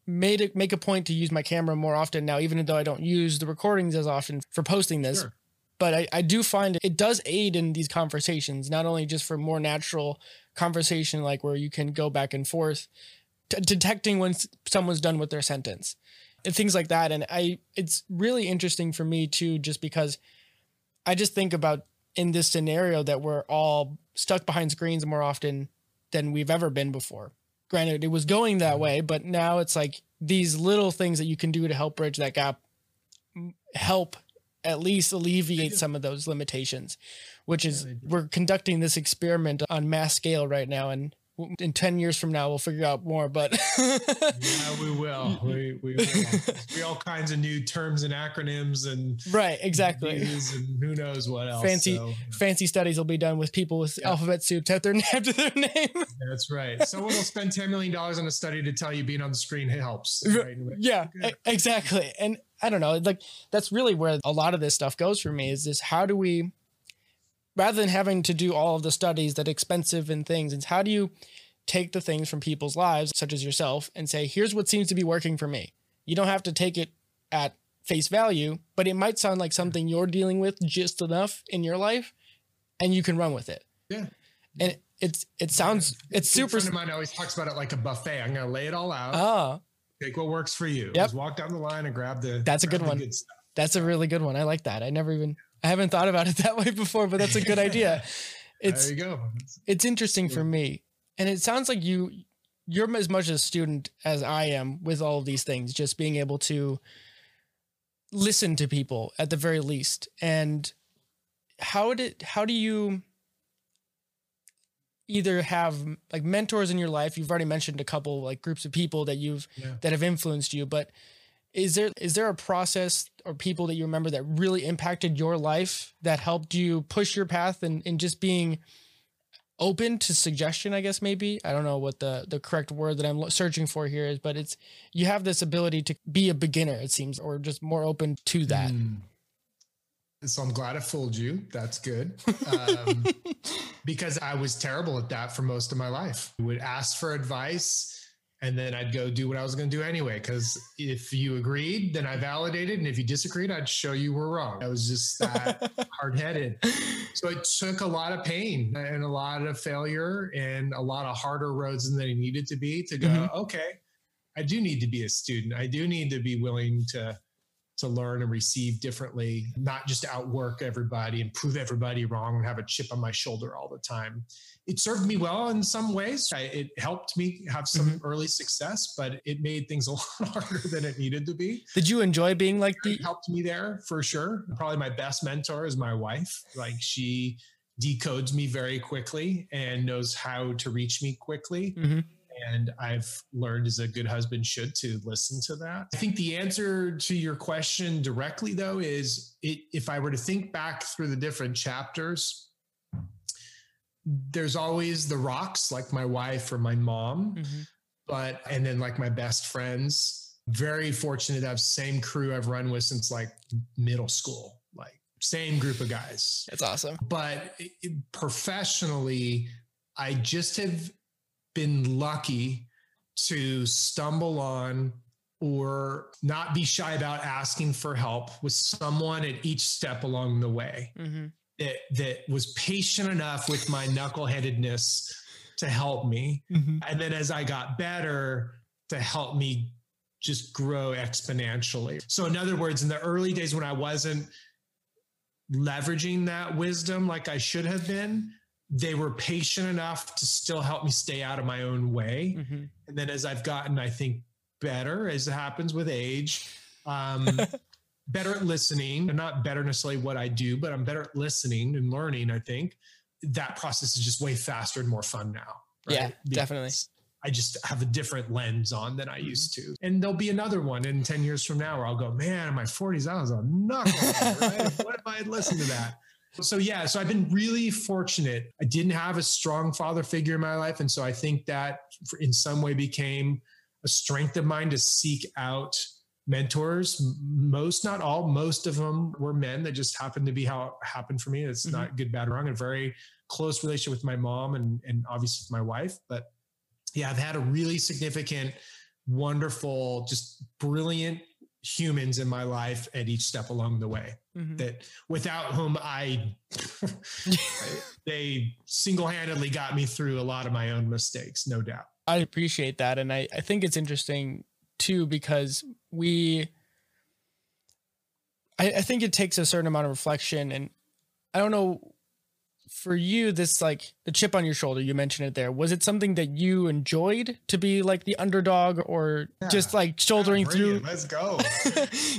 made it make a point to use my camera more often now, even though I don't use the recordings as often for posting this. Sure but I, I do find it does aid in these conversations, not only just for more natural conversation, like where you can go back and forth, t- detecting when someone's done with their sentence and things like that. And I, it's really interesting for me too, just because I just think about in this scenario that we're all stuck behind screens more often than we've ever been before. Granted, it was going that mm-hmm. way, but now it's like these little things that you can do to help bridge that gap help at least alleviate some of those limitations, which is yeah, we're conducting this experiment on mass scale right now. And in 10 years from now, we'll figure out more, but yeah, we will. (laughs) We, we will. be all kinds of new terms and acronyms and right. Exactly. And who knows what else. Fancy, so, yeah. fancy studies will be done with people with yeah. alphabet soup after their, (laughs) after their name. That's right. Someone will spend $10 million on a study to tell you being on the screen helps. Right? Yeah, exactly. And I don't know, like that's really where a lot of this stuff goes for me is this how do we rather than having to do all of the studies that expensive and things, it's how do you take the things from people's lives, such as yourself, and say, here's what seems to be working for me. You don't have to take it at face value, but it might sound like something you're dealing with just enough in your life and you can run with it. Yeah. And it's it sounds it's super. A friend of mine always talks about it like a buffet. I'm gonna lay it all out. Ah, take what works for you. Yep. Just walk down the line and grab the. That's a good one. Good that's a really good one. I like that. I never even I haven't thought about it (laughs) that way before, but that's a good idea. (laughs) It's there you go. It's interesting for me, and it sounds like you you're as much a student as I am with all of these things. Just being able to listen to people at the very least, and how did how do you either have like mentors in your life you've already mentioned a couple like groups of people that you've yeah. that have influenced you but is there is there a process or people that you remember that really impacted your life that helped you push your path and, and just being open to suggestion i guess maybe i don't know what the the correct word that i'm searching for here is but it's you have this ability to be a beginner it seems or just more open to that mm. So I'm glad I fooled you. That's good. Um, (laughs) because I was terrible at that for most of my life. I would ask for advice and then I'd go do what I was going to do anyway. Because if you agreed, then I validated. And if you disagreed, I'd show you were wrong. I was just that (laughs) hard headed. So it took a lot of pain and a lot of failure and a lot of harder roads than they needed to be to go, mm-hmm. okay, I do need to be a student. I do need to be willing to to learn and receive differently, not just outwork everybody and prove everybody wrong and have a chip on my shoulder all the time. It served me well in some ways. I, it helped me have some mm-hmm. early success, but it made things a (laughs) lot harder than it needed to be. Did you enjoy being like the? It helped me there for sure. Probably my best mentor is my wife. Like she decodes me very quickly and knows how to reach me quickly. Mm-hmm and I've learned as a good husband should to listen to that. I think the answer to your question directly, though, is it, if I were to think back through the different chapters, there's always the rocks, like my wife or my mom, mm-hmm. but, and then like my best friends. Very fortunate to have same crew I've run with since like middle school, like same group of guys. That's awesome. But professionally, I just have been lucky to stumble on or not be shy about asking for help with someone at each step along the way mm-hmm. that that was patient enough with my knuckleheadedness to help me mm-hmm. and then as i got better to help me just grow exponentially so in other words in the early days when i wasn't leveraging that wisdom like i should have been they were patient enough to still help me stay out of my own way. Mm-hmm. And then as I've gotten, I think, better, as it happens with age, um, (laughs) better at listening, and not better necessarily what I do, but I'm better at listening and learning. I think that process is just way faster and more fun now. Right? Yeah, because definitely. I just have a different lens on than I mm-hmm. used to. And there'll be another one in 10 years from now where I'll go, man, in my 40s, I was a knucklehead, (laughs) right? what if I had listened to that? So yeah, so I've been really fortunate. I didn't have a strong father figure in my life, and so I think that in some way became a strength of mine to seek out mentors. Most, not all, most of them were men. That just happened to be how it happened for me. It's mm-hmm. not good, bad, or wrong. A very close relationship with my mom and and obviously with my wife. But yeah, I've had a really significant, wonderful, just brilliant humans in my life at each step along the way mm-hmm. that without whom I (laughs) they single-handedly got me through a lot of my own mistakes, no doubt. I appreciate that. And I, I think it's interesting too, because we I, I think it takes a certain amount of reflection and I don't know for you this like the chip on your shoulder you mentioned it there. Was it something that you enjoyed to be like the underdog or yeah. just like shouldering yeah, through? it. let's go. (laughs)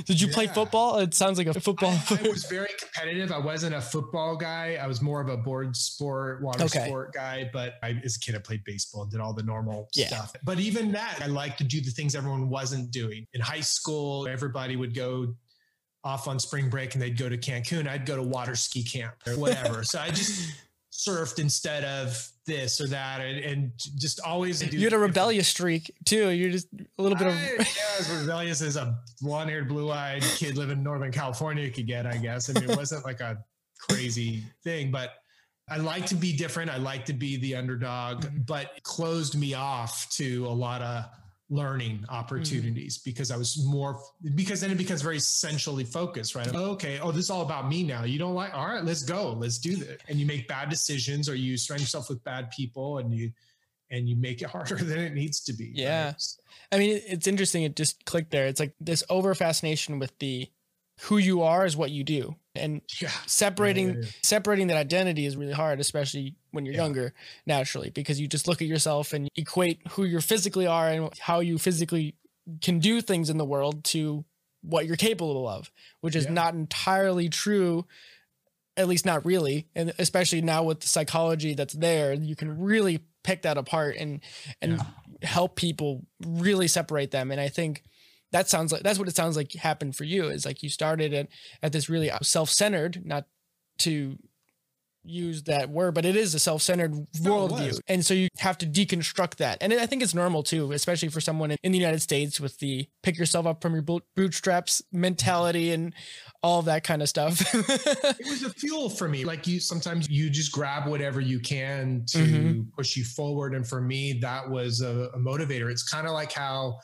Did you yeah. play football? It sounds like a football I, I, (laughs) was very competitive. I wasn't a football guy. I was more of a board sport water okay. sport guy but I, as a kid i played baseball and did all the normal stuff. But even that i like to do the things everyone wasn't doing. In high school everybody would go off on spring break and they'd go to Cancun, I'd go to water ski camp or whatever. so I just (laughs) surfed instead of this or that and, and just always you had a rebellious streak too you're just a little bit of yeah as rebellious as a blonde-haired blue-eyed kid living in northern california could get i guess I mean, it wasn't like a crazy thing but I like to be different. I like to be the underdog, mm-hmm. but closed me off to a lot of learning mm-hmm. opportunities mm-hmm. because I was more because then it becomes very centrally focused, right? Okay, oh, this is all about me now. You don't like, all right, let's go, let's do this. And you make bad decisions or you surround yourself with bad people and you and you make it harder (laughs) than it needs to be. Yeah. Right? I mean, it's interesting. It just clicked there. It's like this over fascination with the who you are is what you do. And yeah. separating yeah, yeah, separating that identity is really hard, especially when you're younger, naturally, because you just look at yourself and equate who you physically are and how you physically can do things in the world to what you're capable of, which is not entirely true at least not really and especially now with the psychology that's there you can really pick that apart and and yeah. help people really separate them and i think that sounds like that's what it sounds like happened for you is like you started at, at this really uh, self-centered not to use that word, but it is a self-centered worldview. And so you have to deconstruct that. And I think it's normal too, especially for someone in the United States with the pick yourself up from your bootstraps mentality and all that kind of stuff. (laughs) it was a fuel for me. Like you, sometimes you just grab whatever you can to mm-hmm. push you forward. And for me, that was a, a motivator. It's kind of like how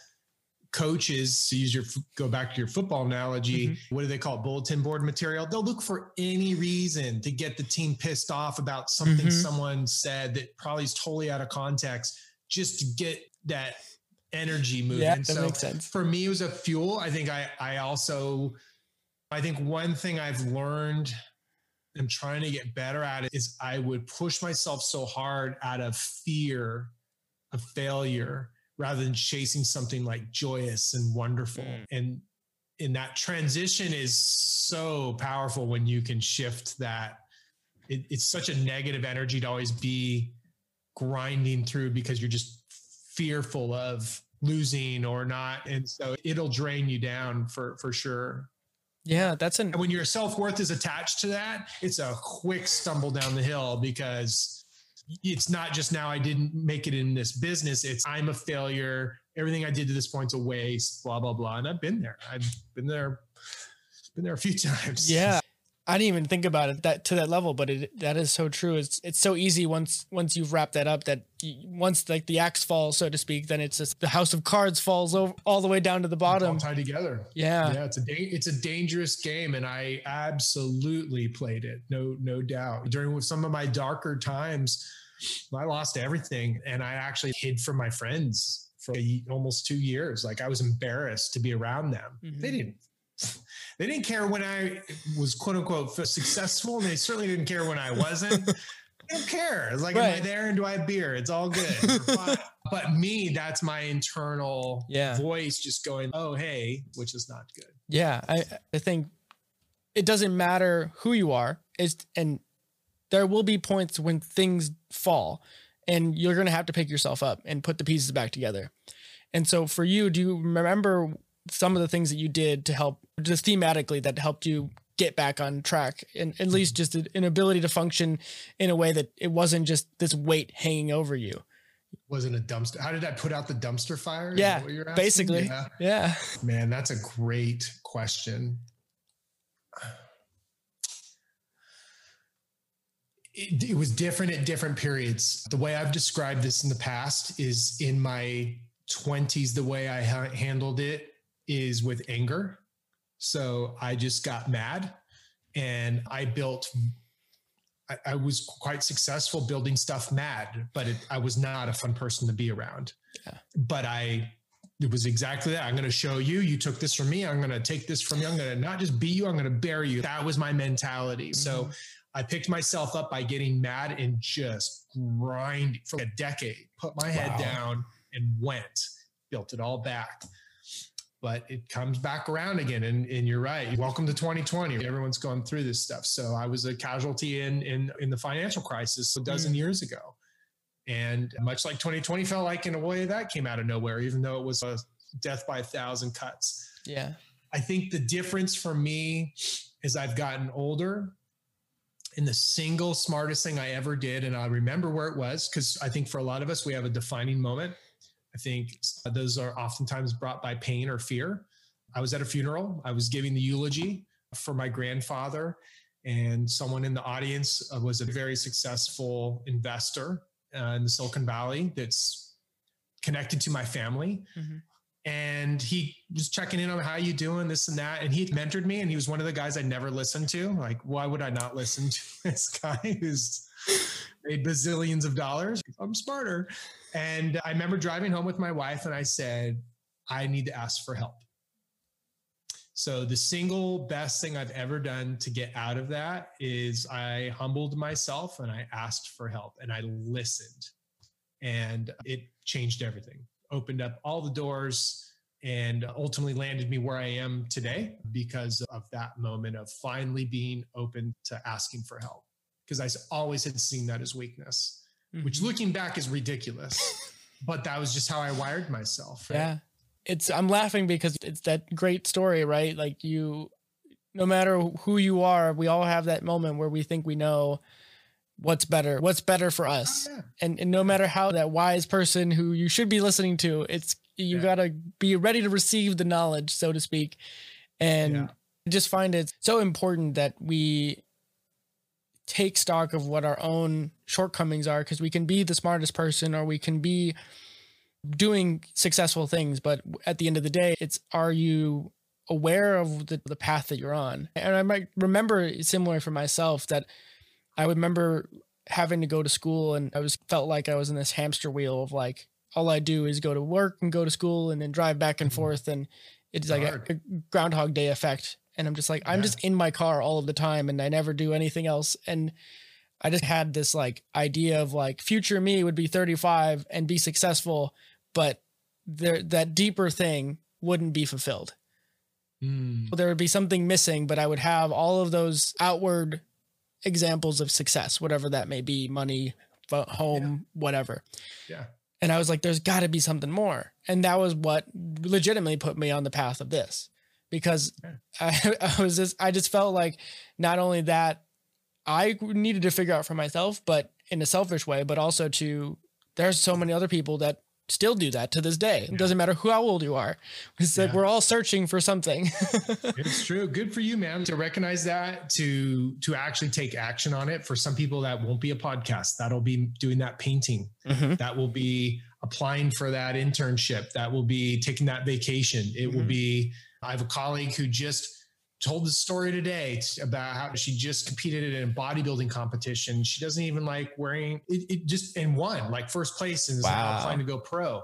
coaches to use your go back to your football analogy mm-hmm. what do they call it bulletin board material they'll look for any reason to get the team pissed off about something mm-hmm. someone said that probably is totally out of context just to get that energy moving yeah, that so makes sense. for me it was a fuel i think i i also i think one thing i've learned and trying to get better at it is i would push myself so hard out of fear of failure rather than chasing something like joyous and wonderful. Mm. And in that transition is so powerful when you can shift that. It, it's such a negative energy to always be grinding through because you're just fearful of losing or not. And so it'll drain you down for, for sure. Yeah, that's an. And when your self worth is attached to that, it's a quick stumble down the hill because it's not just now I didn't make it in this business. It's I'm a failure. Everything I did to this point's a waste, blah, blah, blah. And I've been there. I've been there, been there a few (laughs) times. Yeah. I didn't even think about it that to that level, but it that is so true. It's it's so easy once once you've wrapped that up that you, once like the axe falls, so to speak, then it's just the house of cards falls over all the way down to the bottom, all tied together. Yeah, yeah. It's a da- it's a dangerous game, and I absolutely played it. No no doubt. During some of my darker times, I lost everything, and I actually hid from my friends for almost two years. Like I was embarrassed to be around them. Mm-hmm. They didn't they didn't care when I was quote unquote successful, and they certainly didn't care when I wasn't. I don't care. It's like, right. am I there and do I have beer? It's all good. (laughs) but me, that's my internal yeah. voice just going, oh, hey, which is not good. Yeah. I, I think it doesn't matter who you are. It's, and there will be points when things fall and you're going to have to pick yourself up and put the pieces back together. And so for you, do you remember some of the things that you did to help just thematically that helped you get back on track and at least just an ability to function in a way that it wasn't just this weight hanging over you. Wasn't a dumpster how did i put out the dumpster fire yeah basically. Yeah. yeah. Man that's a great question. It, it was different at different periods. The way i've described this in the past is in my 20s the way i ha- handled it is with anger. So I just got mad and I built, I, I was quite successful building stuff mad, but it, I was not a fun person to be around. Yeah. But I, it was exactly that. I'm going to show you. You took this from me. I'm going to take this from you. I'm going to not just beat you. I'm going to bury you. That was my mentality. Mm-hmm. So I picked myself up by getting mad and just grind for a decade, put my head wow. down and went, built it all back but it comes back around again. And, and you're right. Welcome to 2020. Everyone's going through this stuff. So I was a casualty in in in the financial crisis a dozen mm. years ago. And much like 2020 felt like in a way that came out of nowhere, even though it was a death by a thousand cuts. Yeah. I think the difference for me as I've gotten older and the single smartest thing I ever did, and I remember where it was, because I think for a lot of us, we have a defining moment I think those are oftentimes brought by pain or fear. I was at a funeral. I was giving the eulogy for my grandfather. and someone in the audience uh, was a very successful investor uh, in the Silicon Valley that's connected to my family. Mm-hmm. And he was checking in on how you doing, this and that. And he mentored me, and he was one of the guys I never listened to. Like, why would I not listen to (laughs) this guy who's made bazillions of dollars? I'm smarter. And I remember driving home with my wife, and I said, I need to ask for help. So the single best thing I've ever done to get out of that is I humbled myself and I asked for help and I listened. And it changed everything, opened up all the doors and ultimately landed me where I am today because of that moment of finally being open to asking for help. Because I always had seen that as weakness, mm-hmm. which looking back is ridiculous. but that was just how I wired myself. Right? Yeah it's I'm laughing because it's that great story, right? Like you no matter who you are, we all have that moment where we think we know what's better, what's better for us. Oh, yeah. And and no matter how that wise person who you should be listening to, it's you yeah. got to be ready to receive the knowledge, so to speak. And yeah. Just find it so important that we take stock of what our own shortcomings are because we can be the smartest person or we can be doing successful things, but at the end of the day, it's are you aware of the, the path that you're on? And I might remember similar for myself that I remember having to go to school and I was felt like I was in this hamster wheel of like all I do is go to work and go to school and then drive back and mm-hmm. forth and it's like a, a, groundhog day effect and I'm just like yeah. I'm just in my car all of the time and I never do anything else and I just had this like idea of like future me would be 35 and be successful but there that deeper thing wouldn't be fulfilled. Mm. There would be something missing, but I would have all of those outward examples of success, whatever that may be, money, home, yeah. whatever. Yeah. And I was like, there's got to be something more. And that was what legitimately put me on the path of this because. (laughs) I, I was just, I just felt like not only that I needed to figure out for myself, but in a selfish way, but also to, there's so many other people that still do that to this day. It doesn't matter who how old you are. It's yeah. like we're all searching for something. (laughs) it's true. Good for you, man, to recognize that, to to actually take action on it. For some people, that won't be a podcast. That'll be doing that painting. Mm-hmm. That will be applying for that internship. That will be taking that vacation. It mm-hmm. will be. I have a colleague who just told the story today about how she just competed in a bodybuilding competition. She doesn't even like wearing it, it just and won like first place and is wow. now applying to go pro.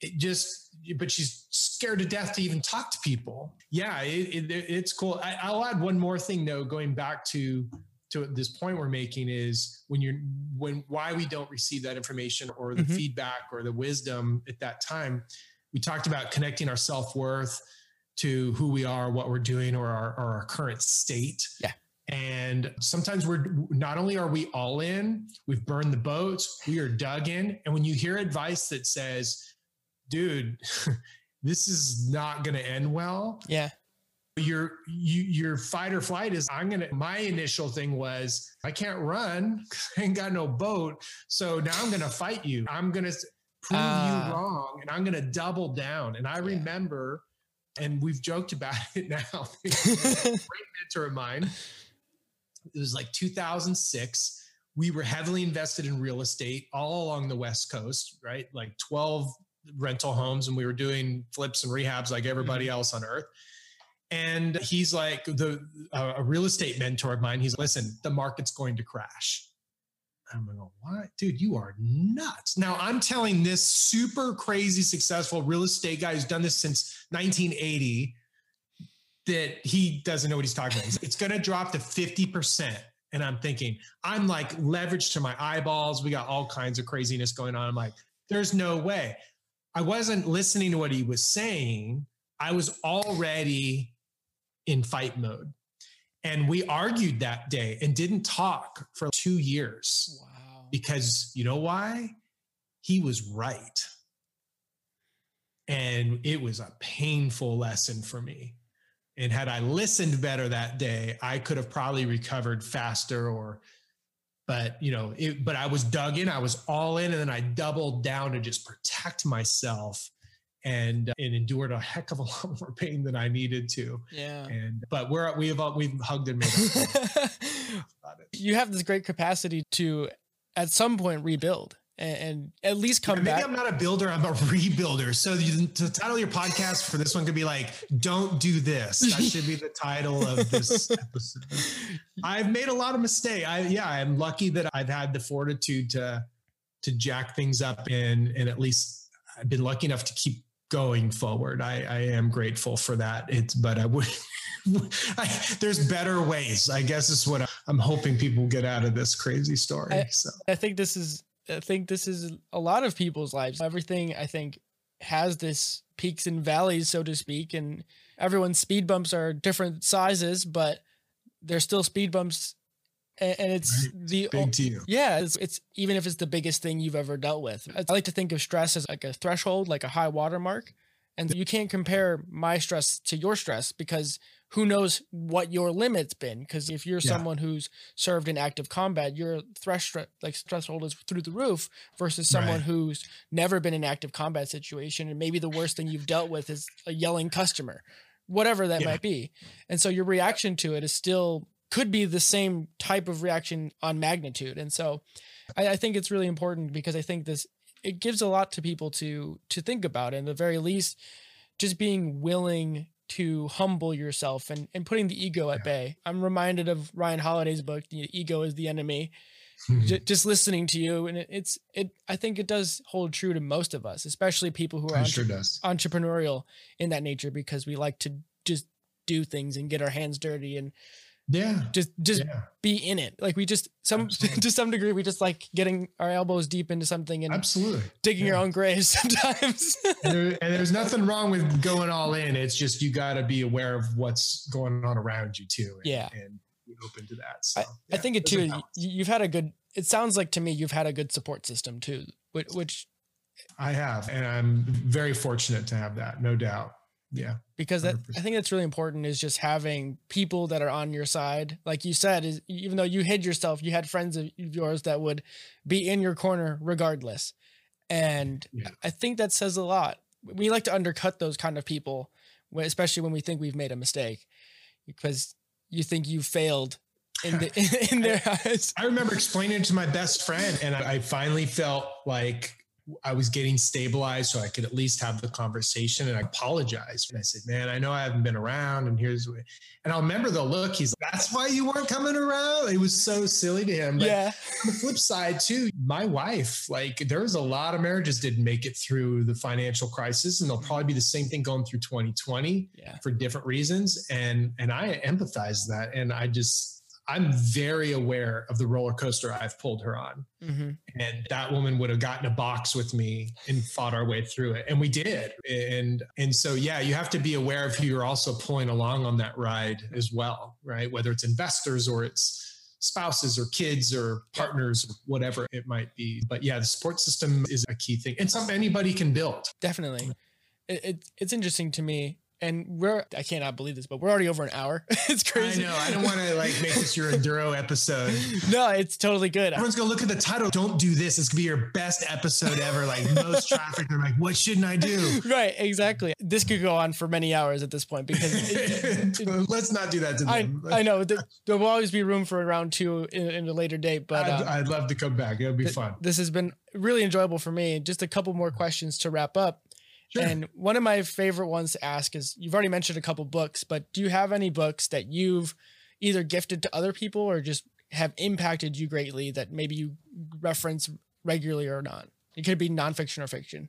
It just, but she's scared to death to even talk to people. Yeah, it, it, it's cool. I, will add one more thing though, going back to to this point we're making is when you're when why we don't receive that information or the mm-hmm. feedback or the wisdom at that time. We talked about connecting our self worth to who we are, what we're doing, or our, or our current state. Yeah. And sometimes we're not only are we all in, we've burned the boats, we are dug in. And when you hear advice that says, dude, (laughs) this is not going to end well. Yeah. Your you, your fight or flight is I'm gonna. My initial thing was I can't run, (laughs) I ain't got no boat, so now I'm gonna fight you. I'm gonna prove uh, you ah. wrong, and I'm gonna double down. And I yeah. remember and we've joked about (laughs) it now. (laughs) great mentor of mine. It was like 2006. We were heavily invested in real estate all along the West Coast, right? Like 12 rental homes, and we were doing flips and rehabs like everybody mm-hmm. else on earth. And he's like the a real estate mentor of mine. He's listen, the market's going to crash. I'm going, what? Dude, you are nuts. Now I'm telling this super crazy successful real estate guy who's done this since 1980 that he doesn't know what he's talking about. It's going to drop to 50%. And I'm thinking, I'm like leveraged to my eyeballs. We got all kinds of craziness going on. I'm like, there's no way. I wasn't listening to what he was saying. I was already in fight mode. And we argued that day and didn't talk for two years. Wow. Because you know why? He was right. And it was a painful lesson for me. And had I listened better that day, I could have probably recovered faster or, but you know, it, but I was dug in, I was all in, and then I doubled down to just protect myself. And uh, it endured a heck of a (laughs) lot more pain than I needed to. Yeah. And but we're we've we've hugged and made up. (laughs) you have this great capacity to at some point rebuild and, and at least come yeah, maybe back. I'm not a builder, I'm a (laughs) rebuilder. So you, the title of your podcast for this one could be like, "Don't do this." That should be the title of this episode. I've made a lot of mistakes. I yeah, I'm lucky that I've had the fortitude to to jack things up and and at least I've been lucky enough to keep going forward. I, I am grateful for that. It's but I would (laughs) I, there's better ways. I guess is what I'm hoping people get out of this crazy story. I, so I think this is I think this is a lot of people's lives. Everything I think has this peaks and valleys, so to speak, and everyone's speed bumps are different sizes, but they're still speed bumps. And, and it's right. the big to you. Yeah, it's, it's even if it's the biggest thing you've ever dealt with. I like to think of stress as like a threshold, like a high water mark. And you can't compare my stress to your stress because who knows what your limit's been because if you're yeah. someone who's served in active combat your threshold like threshold is through the roof versus someone right. who's never been in active combat situation and maybe the worst thing you've dealt with is a yelling customer whatever that yeah. might be and so your reaction to it is still could be the same type of reaction on magnitude and so I, I think it's really important because i think this it gives a lot to people to to think about and the very least just being willing to humble yourself and, and putting the ego at yeah. bay. I'm reminded of Ryan Holiday's book, The Ego is the Enemy. Hmm. J- just listening to you and it, it's it I think it does hold true to most of us, especially people who are entre- sure entrepreneurial in that nature because we like to just do things and get our hands dirty and yeah. Just just yeah. be in it. Like we just some absolutely. (laughs) to some degree we just like getting our elbows deep into something and absolutely. digging yeah. your own graves (laughs) sometimes. And, there, and, there's nothing wrong with going all in. It's just you got to be aware of what's going on around you too and, yeah. and be open to that. So I, yeah, I think it too you've had a good it sounds like to me you've had a good support system too which, which I have and I'm very fortunate to have that no doubt yeah because that, i think that's really important is just having people that are on your side. Like you said is even though you hid yourself you had friends of yours that would be in your corner regardless. And yeah. i think that says a lot. We like to undercut those kind of people especially when we think we've made a mistake because you think you failed in, the, (laughs) (laughs) in their eyes. I remember explaining it to my best friend and i finally felt like I was getting stabilized so I could at least have the conversation and I apologized. And I said, man, I know I haven't been around and here's what, and I'll remember the look. He's like, that's why you weren't coming around. It was so silly to him. But yeah. on the flip side too, my wife, like there was a lot of marriages didn't make it through the financial crisis and they'll probably be the same thing going through 2020 yeah. for different reasons. And, and I empathize that. And I just, I'm very aware of the roller coaster I've pulled her on. Mm-hmm. And that woman would have gotten a box with me and fought our way through it. And we did. And and so yeah, you have to be aware of who you're also pulling along on that ride as well, right? Whether it's investors or it's spouses or kids or partners or whatever it might be. But yeah, the support system is a key thing and something anybody can build. Definitely. It, it, it's interesting to me and we're I cannot believe this, but we're already over an hour. (laughs) it's crazy. I know. I don't want to like make this your enduro episode. (laughs) No, it's totally good. Everyone's gonna look at the title. Don't do this. It's gonna be your best episode ever. Like most traffic. They're like, what shouldn't I do? (laughs) Right. Exactly. This could go on for many hours at this point because it, it, let's not do that to them. I, I know there, there, will always be room for a round two in, in a later date, but I'd, um, I'd, love to come back. It'll be th- fun. This has been really enjoyable for me. Just a couple more questions to wrap up. Sure. And one of my favorite ones to ask is you've already mentioned a couple books, but do you have any books that you've either gifted to other people or just have impacted you greatly that maybe you reference regularly or not? It could be nonfiction or fiction.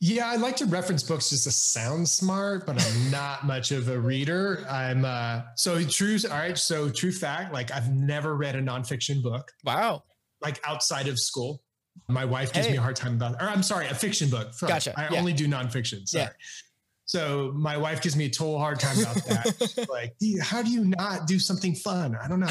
Yeah, I like to reference books just to sound smart, but I'm (laughs) not much of a reader. I'm uh so true. All right. So true fact, like I've never read a nonfiction book. Wow. Like outside of school. My wife gives hey. me a hard time about, or I'm sorry, a fiction book. Sorry, gotcha. I yeah. only do nonfiction. Sorry. Yeah. So my wife gives me a total hard time about that. (laughs) like, how do you not do something fun? I don't know.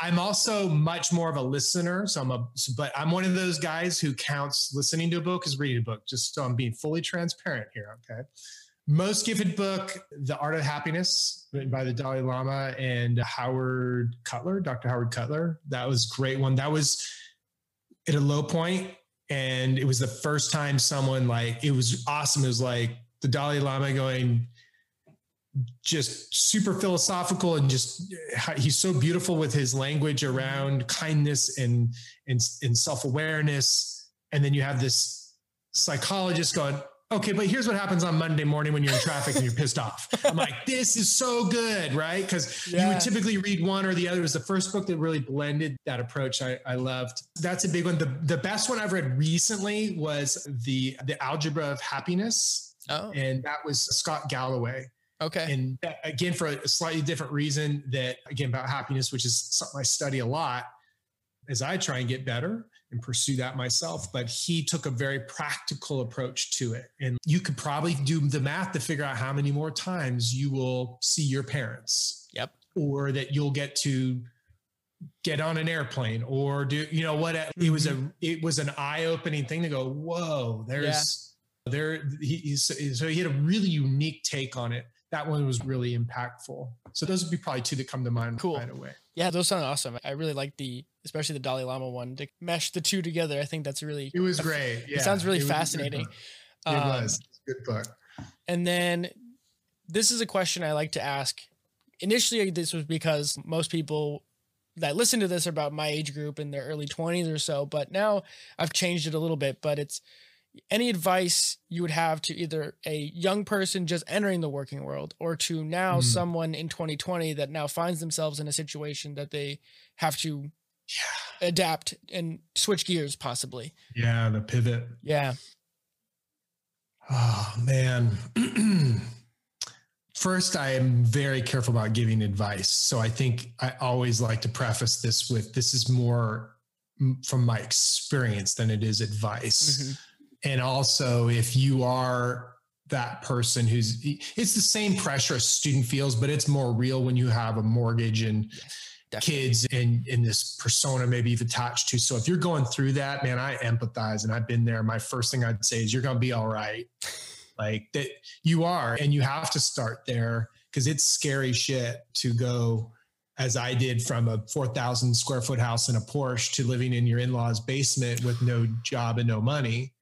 I'm also much more of a listener. So I'm a, but I'm one of those guys who counts listening to a book as reading a book, just so I'm being fully transparent here. Okay. Most gifted book, The Art of Happiness, written by the Dalai Lama and Howard Cutler, Dr. Howard Cutler. That was great one. That was at a low point And it was the first time someone like, it was awesome. It was like the Dalai Lama going, just super philosophical and just he's so beautiful with his language around kindness and and, and self-awareness and then you have this psychologist going okay but here's what happens on monday morning when you're in traffic and you're pissed off. I'm like this is so good right? Because yeah. you would typically read one or the other. It was the first book that really blended that approach i, I loved. That's a big one. The, the best one i've read recently was the the algebra of happiness. Oh. and that was scott galloway. Okay. And that, again, for a slightly different reason that, again, about happiness, which is something I study a lot as I try and get better and pursue that myself. But he took a very practical approach to it. And you could probably do the math to figure out how many more times you will see your parents. Yep. Or that you'll get to get on an airplane or do, you know what? It was a, mm-hmm. it was an eye opening thing to go, whoa, there's, yeah. there, he, so he had a really unique take on it that one was really impactful. So those would be probably two that come to mind cool. right away. Yeah, those sound awesome. I really like the, especially the Dalai Lama one to mesh the two together. I think that's really. It was great. Yeah, it sounds really it fascinating. It um, was good book. And then this is a question I like to ask. Initially, this was because most people that listen to this are about my age group in their early 20s or so, but now I've changed it a little bit. But it's any advice you would have to either a young person just entering the working world or to now mm. someone in 2020 that now finds themselves in a situation that they have to yeah. adapt and switch gears possibly. Yeah the pivot. Yeah. Oh man. (clears throat) First i am very careful about giving advice. So i think i always like to preface this with this is more from my experience than it is advice. Mm-hmm. And also if you are that person who's it's the same pressure a student feels but it's more real when you have a mortgage and yes, kids and in this persona maybe you've attached to. So if you're going through that man i empathize and i've been there. My first thing i'd say is you're going to be all right. (laughs) Like that you are and you have to start there because it's scary shit to go as I did from a 4,000 square foot house in a Porsche to living in your in law's basement with no job and no money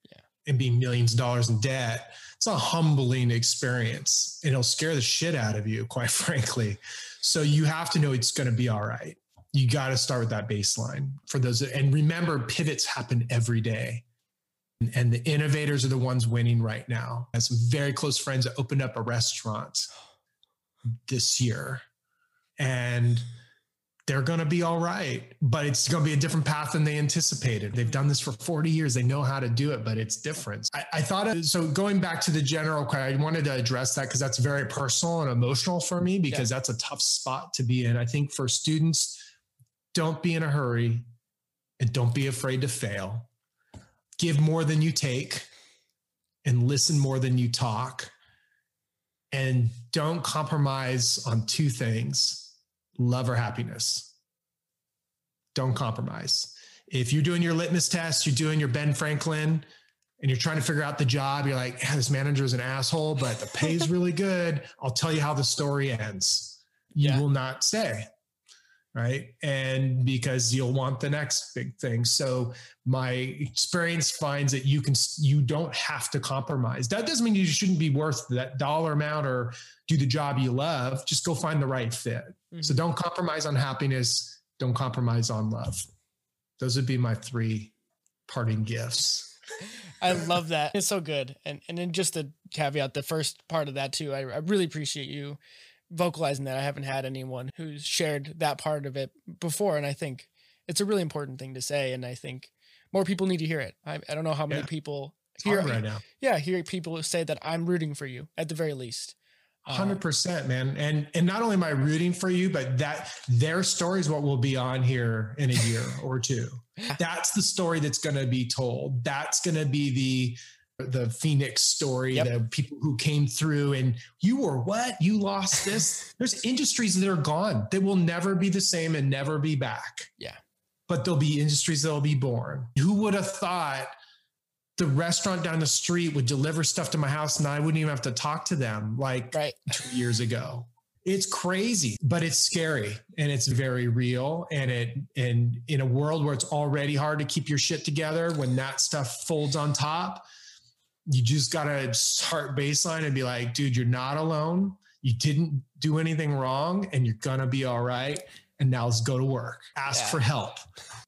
and being millions of dollars in debt. It's a humbling experience. And it'll scare the shit out of you, quite (laughs) frankly. So you have to know it's going to be all right. You got to start with that baseline for those. And remember, pivots happen every day. And the innovators are the ones winning right now. I have some very close friends that opened up a restaurant this year. And they're going to be all right, but it's going to be a different path than they anticipated. They've done this for 40 years. They know how to do it, but it's different. I, I thought, it, so going back to the general, I wanted to address that because that's very personal and emotional for me because yeah. that's a tough spot to be in. I think for students, don't be in a hurry and don't be afraid to fail. Give more than you take and listen more than you talk. And don't compromise on two things love or happiness. Don't compromise. If you're doing your litmus test, you're doing your Ben Franklin, and you're trying to figure out the job, you're like, this manager is an asshole, but the pay is (laughs) really good. I'll tell you how the story ends. You yeah. will not stay right? And because you'll want the next big thing. So my experience finds that you can you don't have to compromise. That doesn't mean you shouldn't be worth that dollar amount or do the job you love. Just go find the right fit. Mm-hmm. so don't compromise on happiness. Don't compromise on love. Those would be my three parting gifts. (laughs) I love that. It's so good. And and then just a caveat the first part of that too I, I really appreciate you vocalizing that. I haven't had anyone who's shared that part of it before. And I think it's a really important thing to say. And I think more people need to hear it. I, I don't know how many yeah. people hear right now. Yeah, hear people say that I'm rooting for you at the very least. Uh, hundred percent, man. And and not only am I rooting for you, but that their story is what will be on here in a year or two. (laughs) That's the story that's going to be told. That's going to be the the Phoenix story, yep. the people who came through and you were what? You lost this? (laughs) There's industries that are gone that will never be the same and never be back. Yeah. But there'll be industries that'll be born. Who would have thought the restaurant down the street would deliver stuff to my house and I wouldn't even have to talk to them like right. two years ago? it's crazy, but it's scary and it's very real. And it and in a world where it's already hard to keep your shit together, when that stuff folds on top, you just gotta start baseline and be like, dude, you're not alone. You didn't do anything wrong, and you're gonna be all right. And now let's go to work. Ask yeah. for help.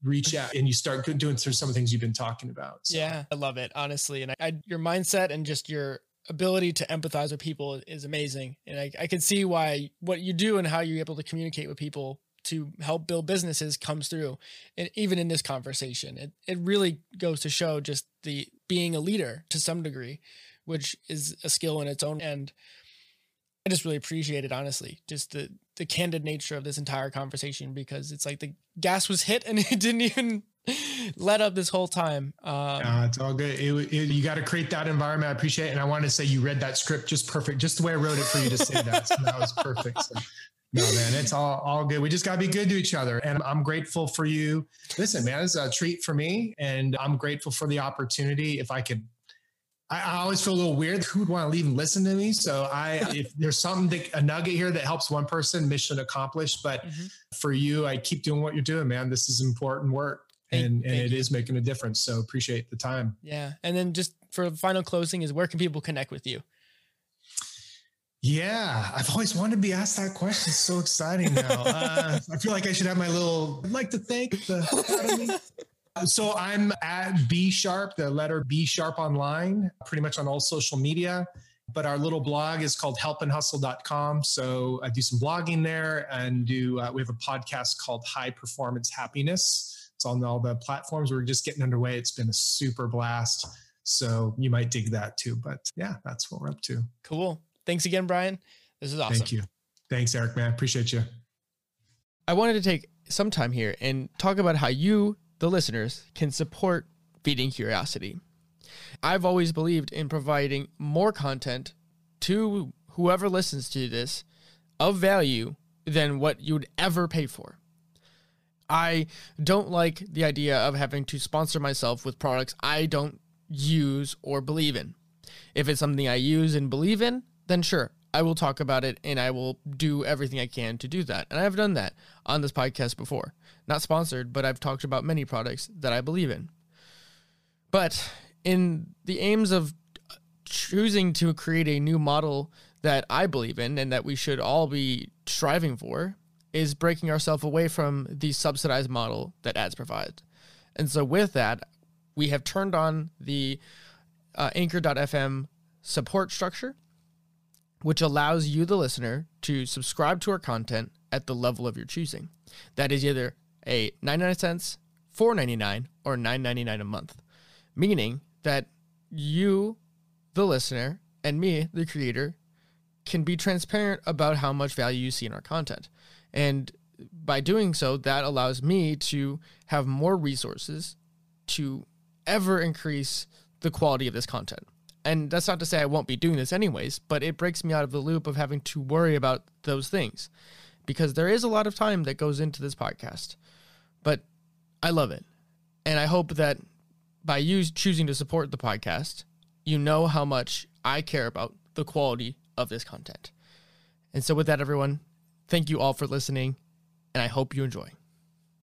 Reach out, and you start doing some of the things you've been talking about. So. Yeah, I love it honestly, and I, I your mindset and just your ability to empathize with people is amazing. And I, I can see why what you do and how you're able to communicate with people to help build businesses comes through. And even in this conversation, it, it really goes to show just the being a leader to some degree, which is a skill in its own. And I just really appreciate it, honestly, just the, the candid nature of this entire conversation, because it's like the gas was hit and (laughs) it didn't even let up this whole time. Um, it's all good. It, it, you got to create that environment. I appreciate it. And I wanted to say you read that script just perfect, just the way I wrote it for you to say that. So that was perfect. So, no, man, it's all, all good. We just got to be good to each other. And I'm grateful for you. Listen, man, it's a treat for me. And I'm grateful for the opportunity. If I could I, always feel a little weird. Who would want to leave and listen to me? So I, (laughs) if there's something that, a nugget here that helps one person, mission accomplished. But mm-hmm. for you, I keep doing what you're doing, man. This is important work and, and it you. is making a difference. So appreciate the time. Yeah. And then just for final closing is where can people connect with you? Yeah, I've always wanted to be asked that question. It's so exciting now. (laughs) Uh, I feel like I should have my little. I'd like to thank the so I'm at B Sharp, the letter B Sharp online, pretty much on all social media. But our little blog is called helpandhustle.com. So I do some blogging there and do. Uh, we have a podcast called High Performance Happiness it's on all the platforms. We're just getting underway. It's been a super blast. So you might dig that too. But yeah, that's what we're up to. Cool. Thanks again, Brian. This is awesome. Thank you. Thanks, Eric, man. Appreciate you. I wanted to take some time here and talk about how you, the listeners, can support Feeding Curiosity. I've always believed in providing more content to whoever listens to this of value than what you'd ever pay for. I don't like the idea of having to sponsor myself with products I don't use or believe in. If it's something I use and believe in, then sure, I will talk about it and I will do everything I can to do that. And I've done that on this podcast before. Not sponsored, but I've talked about many products that I believe in. But in the aims of choosing to create a new model that I believe in and that we should all be striving for, is breaking ourselves away from the subsidized model that ads provide. And so with that, we have turned on the uh, anchor.fm support structure, which allows you, the listener, to subscribe to our content at the level of your choosing. That is either a 99 cents, 4.99, or 9.99 a month, meaning that you, the listener, and me, the creator, can be transparent about how much value you see in our content. And by doing so, that allows me to have more resources to ever increase the quality of this content. And that's not to say I won't be doing this anyways, but it breaks me out of the loop of having to worry about those things because there is a lot of time that goes into this podcast. But I love it. And I hope that by you choosing to support the podcast, you know how much I care about the quality of this content. And so, with that, everyone, Thank you all for listening, and I hope you enjoy.